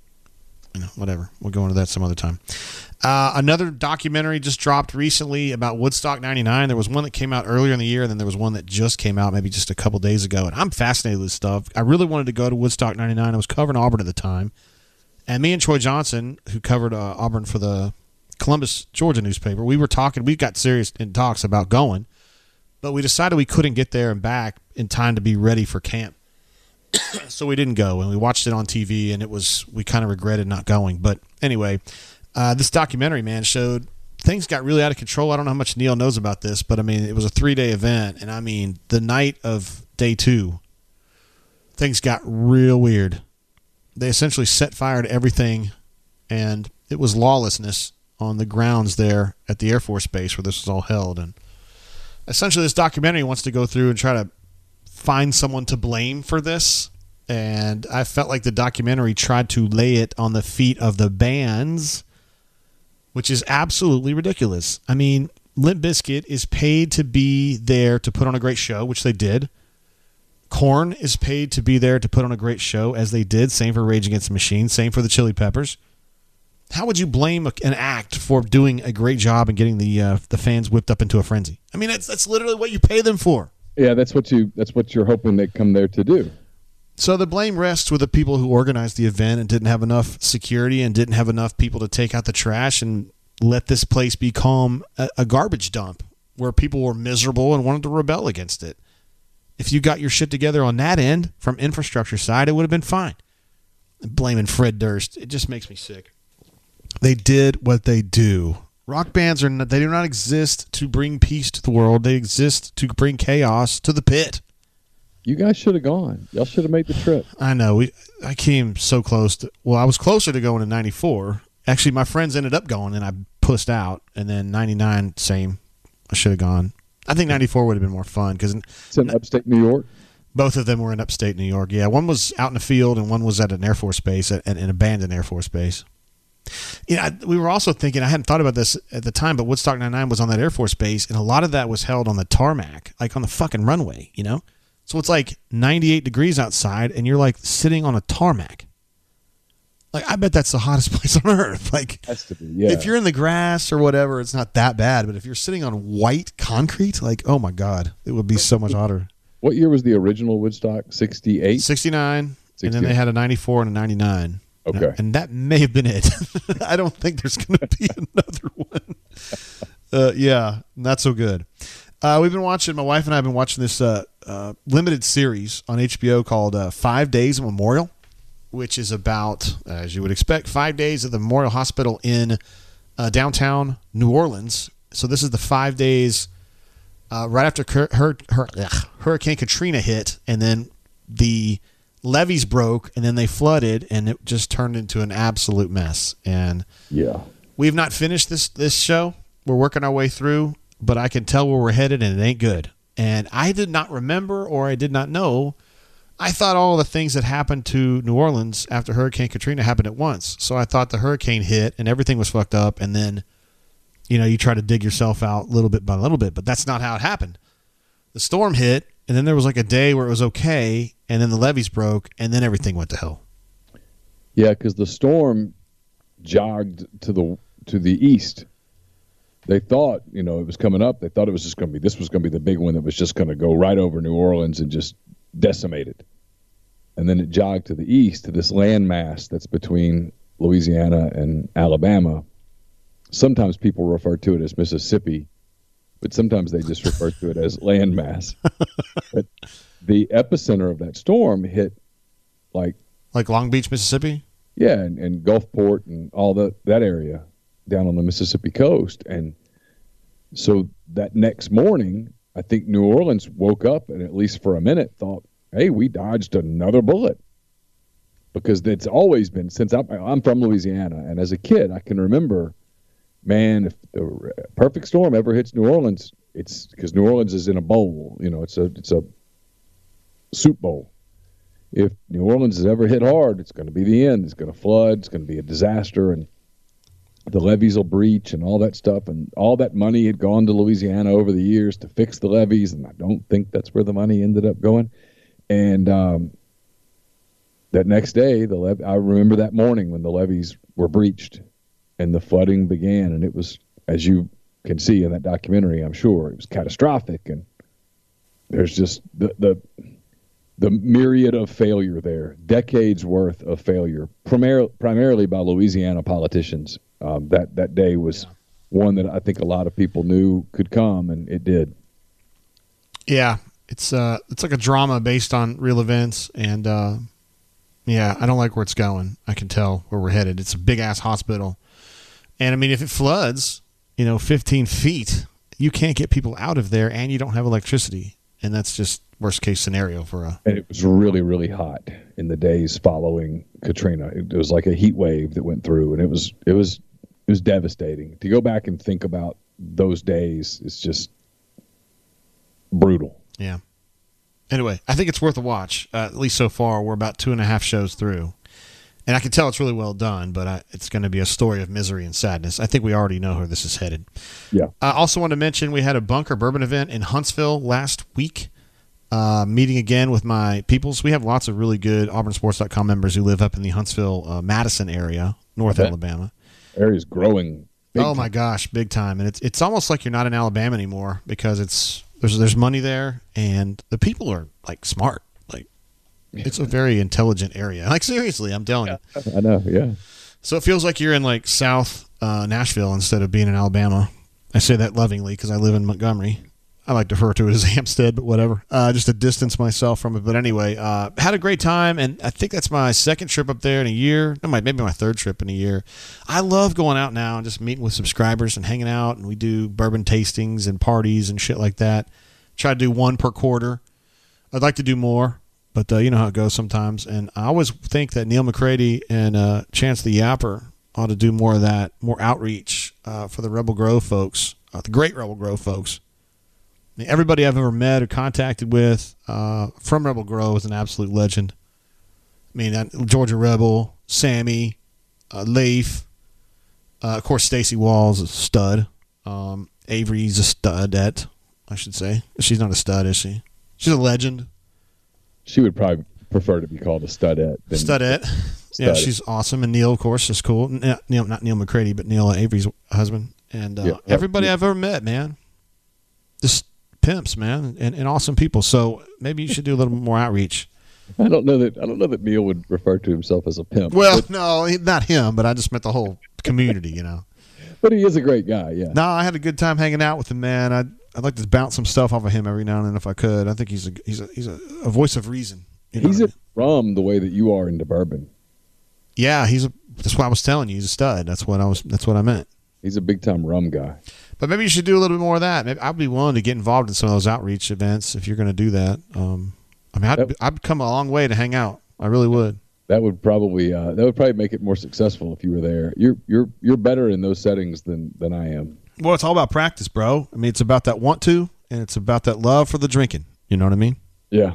you know, whatever. We'll go into that some other time. Uh, another documentary just dropped recently about Woodstock 99. There was one that came out earlier in the year, and then there was one that just came out maybe just a couple days ago. And I'm fascinated with this stuff. I really wanted to go to Woodstock 99. I was covering Auburn at the time. And me and Troy Johnson, who covered uh, Auburn for the Columbus, Georgia newspaper, we were talking, we got serious in talks about going, but we decided we couldn't get there and back in time to be ready for camp. so we didn't go, and we watched it on TV, and it was, we kind of regretted not going. But anyway, uh, this documentary, man, showed things got really out of control. I don't know how much Neal knows about this, but I mean, it was a three day event, and I mean, the night of day two, things got real weird. They essentially set fire to everything, and it was lawlessness on the grounds there at the Air Force Base where this was all held. And essentially, this documentary wants to go through and try to find someone to blame for this. And I felt like the documentary tried to lay it on the feet of the bands which is absolutely ridiculous. I mean, Limp Bizkit is paid to be there to put on a great show, which they did. Korn is paid to be there to put on a great show, as they did. Same for Rage Against the Machine. Same for the Chili Peppers. How would you blame an act for doing a great job and getting the uh, the fans whipped up into a frenzy? I mean, that's that's literally what you pay them for. Yeah, that's what you that's what you're hoping they come there to do. So the blame rests with the people who organized the event and didn't have enough security and didn't have enough people to take out the trash and let this place become a, a garbage dump where people were miserable and wanted to rebel against it. If you got your shit together on that end from infrastructure side, it would have been fine. Blaming Fred Durst, it just makes me sick. They did what they do. Rock bands are not, they do not exist to bring peace to the world. They exist to bring chaos to the pit. You guys should have gone. Y'all should have made the trip. I know. We I came so close to well, I was closer to going in 94. Actually, my friends ended up going and I pushed out and then 99 same. I should have gone. I think 94 would have been more fun cuz It's in upstate New York. both of them were in upstate New York. Yeah, one was out in the field and one was at an Air Force base, at an abandoned Air Force base. Yeah, I- we were also thinking. I hadn't thought about this at the time, but Woodstock 99 was on that Air Force base, and a lot of that was held on the tarmac, like on the fucking runway. You know, so it's like 98 degrees outside, and you're like sitting on a tarmac. Like I bet that's the hottest place on earth. Like be. Yeah. if you're in the grass or whatever, it's not that bad. But if you're sitting on white concrete, like oh my god, it would be so much hotter. what year was the original Woodstock? 68? 69, and then they had a 94 and a 99. Okay. And that may have been it. I don't think there's going to be another one. Uh, yeah, not so good. Uh, we've been watching, my wife and I have been watching this uh, uh, limited series on HBO called uh, Five Days of Memorial, which is about, as you would expect, five days at the Memorial Hospital in uh, downtown New Orleans. So this is the five days uh, right after Cur- her, her, ugh, Hurricane Katrina hit, and then the levees broke, and then they flooded, and it just turned into an absolute mess. And Yeah. we've not finished this this show. We're working our way through, but I can tell where we're headed, and it ain't good. And I did not remember, or I did not know. I thought all the things that happened to New Orleans after Hurricane Katrina happened at once. So I thought the hurricane hit and everything was fucked up, and then, you know, you try to dig yourself out little bit by little bit. But that's not how it happened. The storm hit, and then there was like a day where it was okay, and then the levees broke, and then everything went to hell. Yeah, because the storm jogged to the to the east. They thought, you know, it was coming up. They thought it was just going to be this was going to be the big one that was just going to go right over New Orleans and just decimate it. And then it jogged to the east to this landmass that's between Louisiana and Alabama. Sometimes people refer to it as Mississippi, but sometimes they just refer to it as landmass. but the epicenter of that storm hit like Like Long Beach, Mississippi? yeah, and, and Gulfport and all that that area down on the Mississippi coast. And so that next morning, I think New Orleans woke up and at least for a minute thought, "Hey, we dodged another bullet." Because it's always been since I'm, I'm from Louisiana, and as a kid, I can remember, man, if the perfect storm ever hits New Orleans, it's because New Orleans is in a bowl. You know, it's a it's a soup bowl if New Orleans is ever hit hard, it's going to be the end. It's going to flood. It's going to be a disaster, and the levees will breach and all that stuff. And all that money had gone to Louisiana over the years to fix the levees, and I don't think that's where the money ended up going. And um, that next day, the I remember that morning when the levees were breached and the flooding began, and it was, as you can see in that documentary, I'm sure it was catastrophic, and there's just the the the myriad of failure there, decades worth of failure, primarily primarily by Louisiana politicians. Um, that that day was one that I think a lot of people knew could come, and it did. Yeah, it's uh, it's like a drama based on real events, and uh, yeah, I don't like where it's going. I can tell where we're headed. It's a big ass hospital, and I mean, if it floods, you know, 15 feet, you can't get people out of there, and you don't have electricity, and that's just worst case scenario for a. And it was really, really hot in the days following Katrina. It was like a heat wave that went through, and it was it was it was devastating. To go back and think about those days is just brutal. Yeah. Anyway, I think it's worth a watch. Uh, at least so far, we're about two and a half shows through, and I can tell it's really well done. But I, it's going to be a story of misery and sadness. I think we already know where this is headed. Yeah. I also want to mention we had a bunker bourbon event in Huntsville last week. Uh, meeting again with my peoples. We have lots of really good AuburnSports.com members who live up in the Huntsville, uh, Madison area, North bet. Alabama. Area's growing. big oh my gosh, big time! And it's it's almost like you're not in Alabama anymore because it's there's there's money there and the people are like smart. Like it's a very intelligent area. Like seriously, I'm telling you. I know. Yeah. So it feels like you're in like South uh, Nashville instead of being in Alabama. I say that lovingly because I live in Montgomery. I like to refer to it as Hampstead, but whatever. Uh, just to distance myself from it. But anyway, uh, had a great time, and I think that's my second trip up there in a year. No, my- maybe my third trip in a year. I love going out now and just meeting with subscribers and hanging out, and we do bourbon tastings and parties and shit like that. Try to do one per quarter. I'd like to do more, but uh, you know how it goes sometimes. And I always think that Neal McCready and uh, Chance the Yapper ought to do more of that, more outreach uh, for the Rebel Grove folks, uh, the great Rebel Grove folks. I mean, everybody I've ever met or contacted with uh, from Rebel Grove is an absolute legend. I mean, Georgia Rebel, Sammy, uh, Leif, uh, of course, Stacy Walls is a stud. Um, Avery's a studette, I should say. She's not a stud, is she? She's a legend. She would probably prefer to be called a studette. Than, Studette. Yeah, she's awesome. And Neil, of course, is cool. Neil, not Neal McCready, but Neil Avery's husband. And uh, Yeah. everybody Yeah. I've ever met, man, just pimps, man, and, and awesome people. So maybe you should do a little more outreach. I don't know that I don't know that Neil would refer to himself as a pimp. Well, but, no, not him, but I just meant the whole community, you know. but he is a great guy. Yeah. No, I had a good time hanging out with him, man. I'd, I'd like to bounce some stuff off of him every now and then if I could. I think he's a he's a he's a, a voice of reason. You know He's I a rum the way that you are into bourbon. Yeah, he's a. That's what I was telling you. He's a stud. That's what I was. That's what I meant. He's a big time rum guy. But maybe you should do a little bit more of that. Maybe I'd be willing to get involved in some of those outreach events if you're going to do that. Um, I mean, I'd, Yep. I'd come a long way to hang out. I really would. That would probably uh, that would probably make it more successful if you were there. You're you're you're better in those settings than than I am. Well, it's all about practice, bro. I mean, it's about that want to, and it's about that love for the drinking. You know what I mean? Yeah,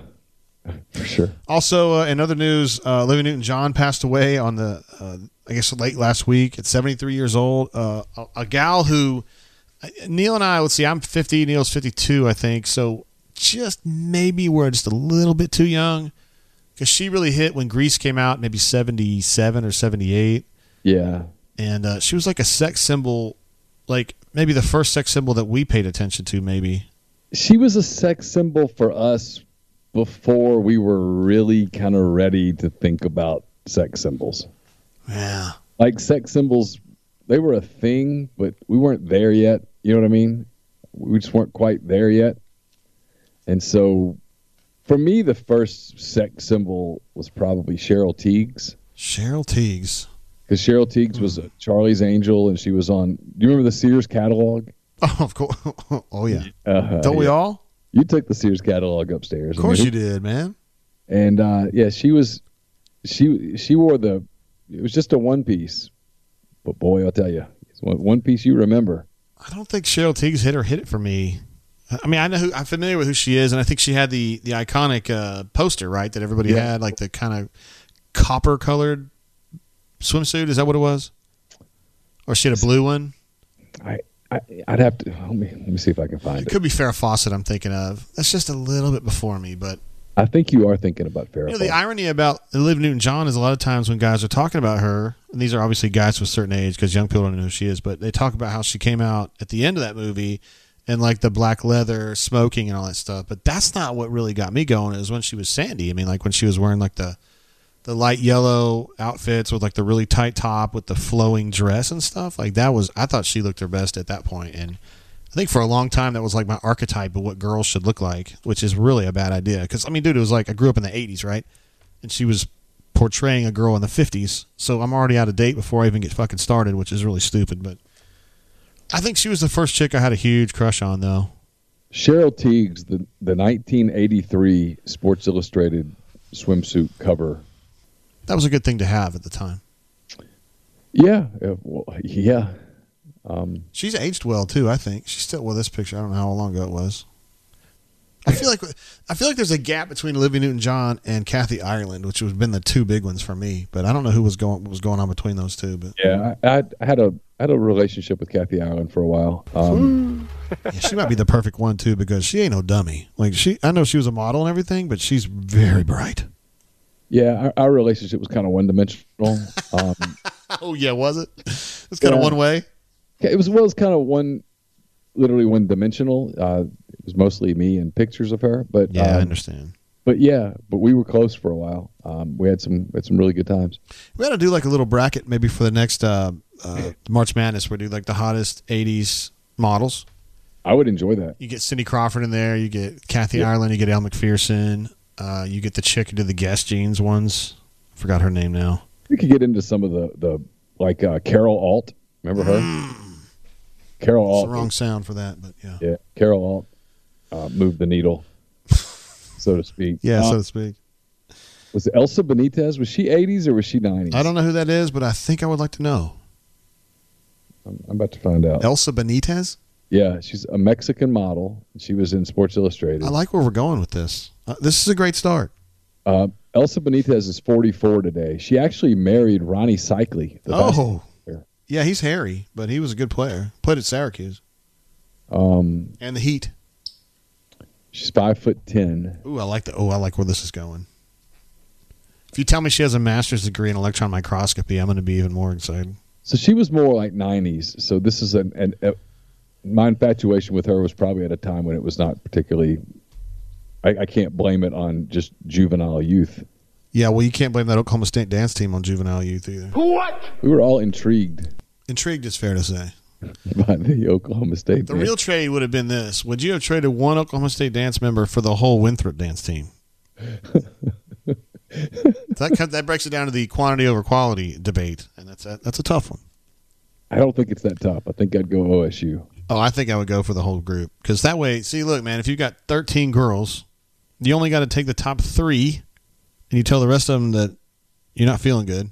for sure. Also, uh, in other news, uh, Olivia Newton-John passed away on the, uh, I guess, late last week at 73 years old. Uh, a, a gal who, Neal and I, let's see, I'm 50, Neal's 52, I think. So just maybe we're just a little bit too young because she really hit when Grease came out, maybe 77 or 78. Yeah, And uh, she was like a sex symbol, like maybe the first sex symbol that we paid attention to, maybe. she was a sex symbol for us before we were really kind of ready to think about sex symbols. Yeah. Like sex symbols, they were a thing, but we weren't there yet. You know what I mean? We just weren't quite there yet. And so, for me, the first sex symbol was probably Cheryl Tiegs. Cheryl Tiegs. Because Cheryl Tiegs was a Charlie's Angel, and she was on. Do you remember the Sears catalog? Oh, of course. oh, yeah. Uh, Don't we all? You took the Sears catalog upstairs. Of course you did, man. And uh, yeah, she was. She she wore the. It was just a one piece, but boy, I'll tell you, it's one, one piece you remember. I don't think Cheryl Tiegs hit or hit it for me. I mean, I know who I'm familiar with who she is, and I think she had the the iconic uh, poster, right? That everybody Yeah. had, like the kind of copper colored swimsuit. Is that what it was? Or she had a blue one. I, I I'd have to let me let me see if I can find It it. could be Farrah Fawcett. I'm thinking of. That's just a little bit before me, but I think you are thinking about Farrah. You know, the irony about Olivia Newton John is a lot of times when guys are talking about her, and these are obviously guys to a certain age because young people don't know who she is, but they talk about how she came out at the end of that movie and like the black leather smoking and all that stuff. But that's not what really got me going. Is when she was Sandy. I mean, like when she was wearing like the the light yellow outfits with like the really tight top with the flowing dress and stuff. Like that was I thought she looked her best at that point and I think for a long time that was like my archetype of what girls should look like, which is really a bad idea. Because I mean, dude, it was like I grew up in the '80s, right? And she was portraying a girl in the '50s, so I'm already out of date before I even get fucking started, which is really stupid. But I think she was the first chick I had a huge crush on, though. Cheryl Tiegs, the the 1983 Sports Illustrated swimsuit cover. That was a good thing to have at the time. Yeah, uh, well, yeah. Um, She's aged well too. I think she's still well. This picture, I don't know how long ago it was. I feel like I feel like there's a gap between Olivia Newton-John and Kathy Ireland, which have been the two big ones for me. But I don't know who was going what was going on between those two. But yeah, I, I, I had a I had a relationship with Kathy Ireland for a while. Um, yeah, she might be the perfect one too because she ain't no dummy. Like she, I know she was a model and everything, but she's very bright. Yeah, our, our relationship was kind of one dimensional. Um, Oh yeah, was it? It's kind of Yeah. one way. it was well, kind of one, literally one dimensional. Uh, it was mostly me and pictures of her, but Yeah, I um, understand. but yeah, but we were close for a while. Um, we had some had some really good times. We got to do like a little bracket maybe for the next uh, uh, March Madness. We do like the hottest '80s models. I would enjoy that. You get Cindy Crawford in there. You get Kathy Yeah. Ireland. You get Elle Macpherson. Uh, you get the chick into the Guess Jeans ones. Forgot her name now. We could get into some of the the like uh, Carol Alt. Remember her? Carol It's Alt. the wrong sound for that, but yeah. Yeah, Carol Alt uh, moved the needle, so to speak. Yeah, Uh, so to speak. was Elsa Benitez? Was she 80s or was she 90s? I don't know who that is, but I think I would like to know. I'm, I'm about to find out. Elsa Benitez? yeah, she's a Mexican model. She was in Sports Illustrated. I like where we're going with this. Uh, this is a great start. Uh, Elsa Benitez is 44 today. She actually married Rony Seikaly. Oh. Yeah, he's hairy, but he was a good player. Played at Syracuse. Um, and the Heat. she's five foot ten. Ooh, I like the. Oh, I like where this is going. If you tell me she has a master's degree in electron microscopy, I'm going to be even more excited. So she was more like 90s. So this is an, an a, my infatuation with her was probably at a time when it was not particularly. I, I can't blame it on just juvenile youth. Yeah, well, you can't blame that Oklahoma State dance team on juvenile youth either. What? We were all intrigued Intrigued is fair to say. by the Oklahoma State. The man. real trade would have been this: Would you have traded one Oklahoma State dance member for the whole Winthrop dance team? that that breaks it down to the quantity over quality debate, and that's a, that's a tough one. I don't think it's that tough. I think I'd go OSU. Oh, I think I would go for the whole group because that way, see, look, man, if you've got 13 girls, you only got to take the top three, and you tell the rest of them that you're not feeling good, and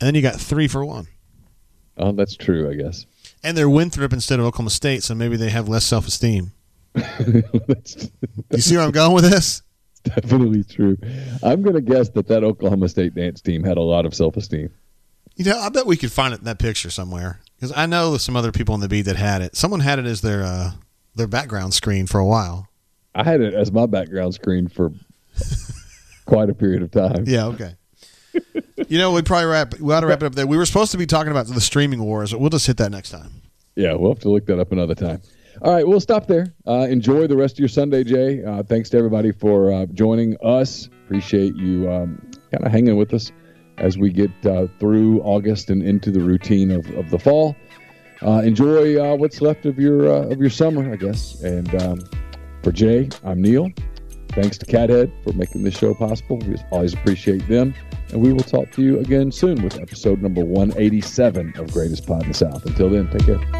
then you got three for one. Oh, that's true. I guess. And they're Winthrop instead of Oklahoma State, so maybe they have less self esteem. You see where I'm going with this? definitely true. I'm going to guess that that Oklahoma State dance team had a lot of self-esteem. You know, I bet we could find it in that picture somewhere because I know some other people on the beat that had it. Someone had it as their uh, their background screen for a while. I had it as my background screen for quite a period of time. Yeah, okay. you know, we probably wrap. We ought to wrap it up there. We were supposed to be talking about the streaming wars, but we'll just hit that next time. Yeah, we'll have to look that up another time. All right, we'll stop there. Uh, enjoy the rest of your Sunday, Jay. Uh, thanks to everybody for uh, joining us. Appreciate you um, kind of hanging with us as we get uh, through August and into the routine of, of the fall. Uh, enjoy uh, what's left of your uh, of your summer, I guess. And um, for Jay, I'm Neal. Thanks to Cathead for making this show possible. We always appreciate them. And we will talk to you again soon with episode number 187 of Greatest Pod in the South. Until then, take care.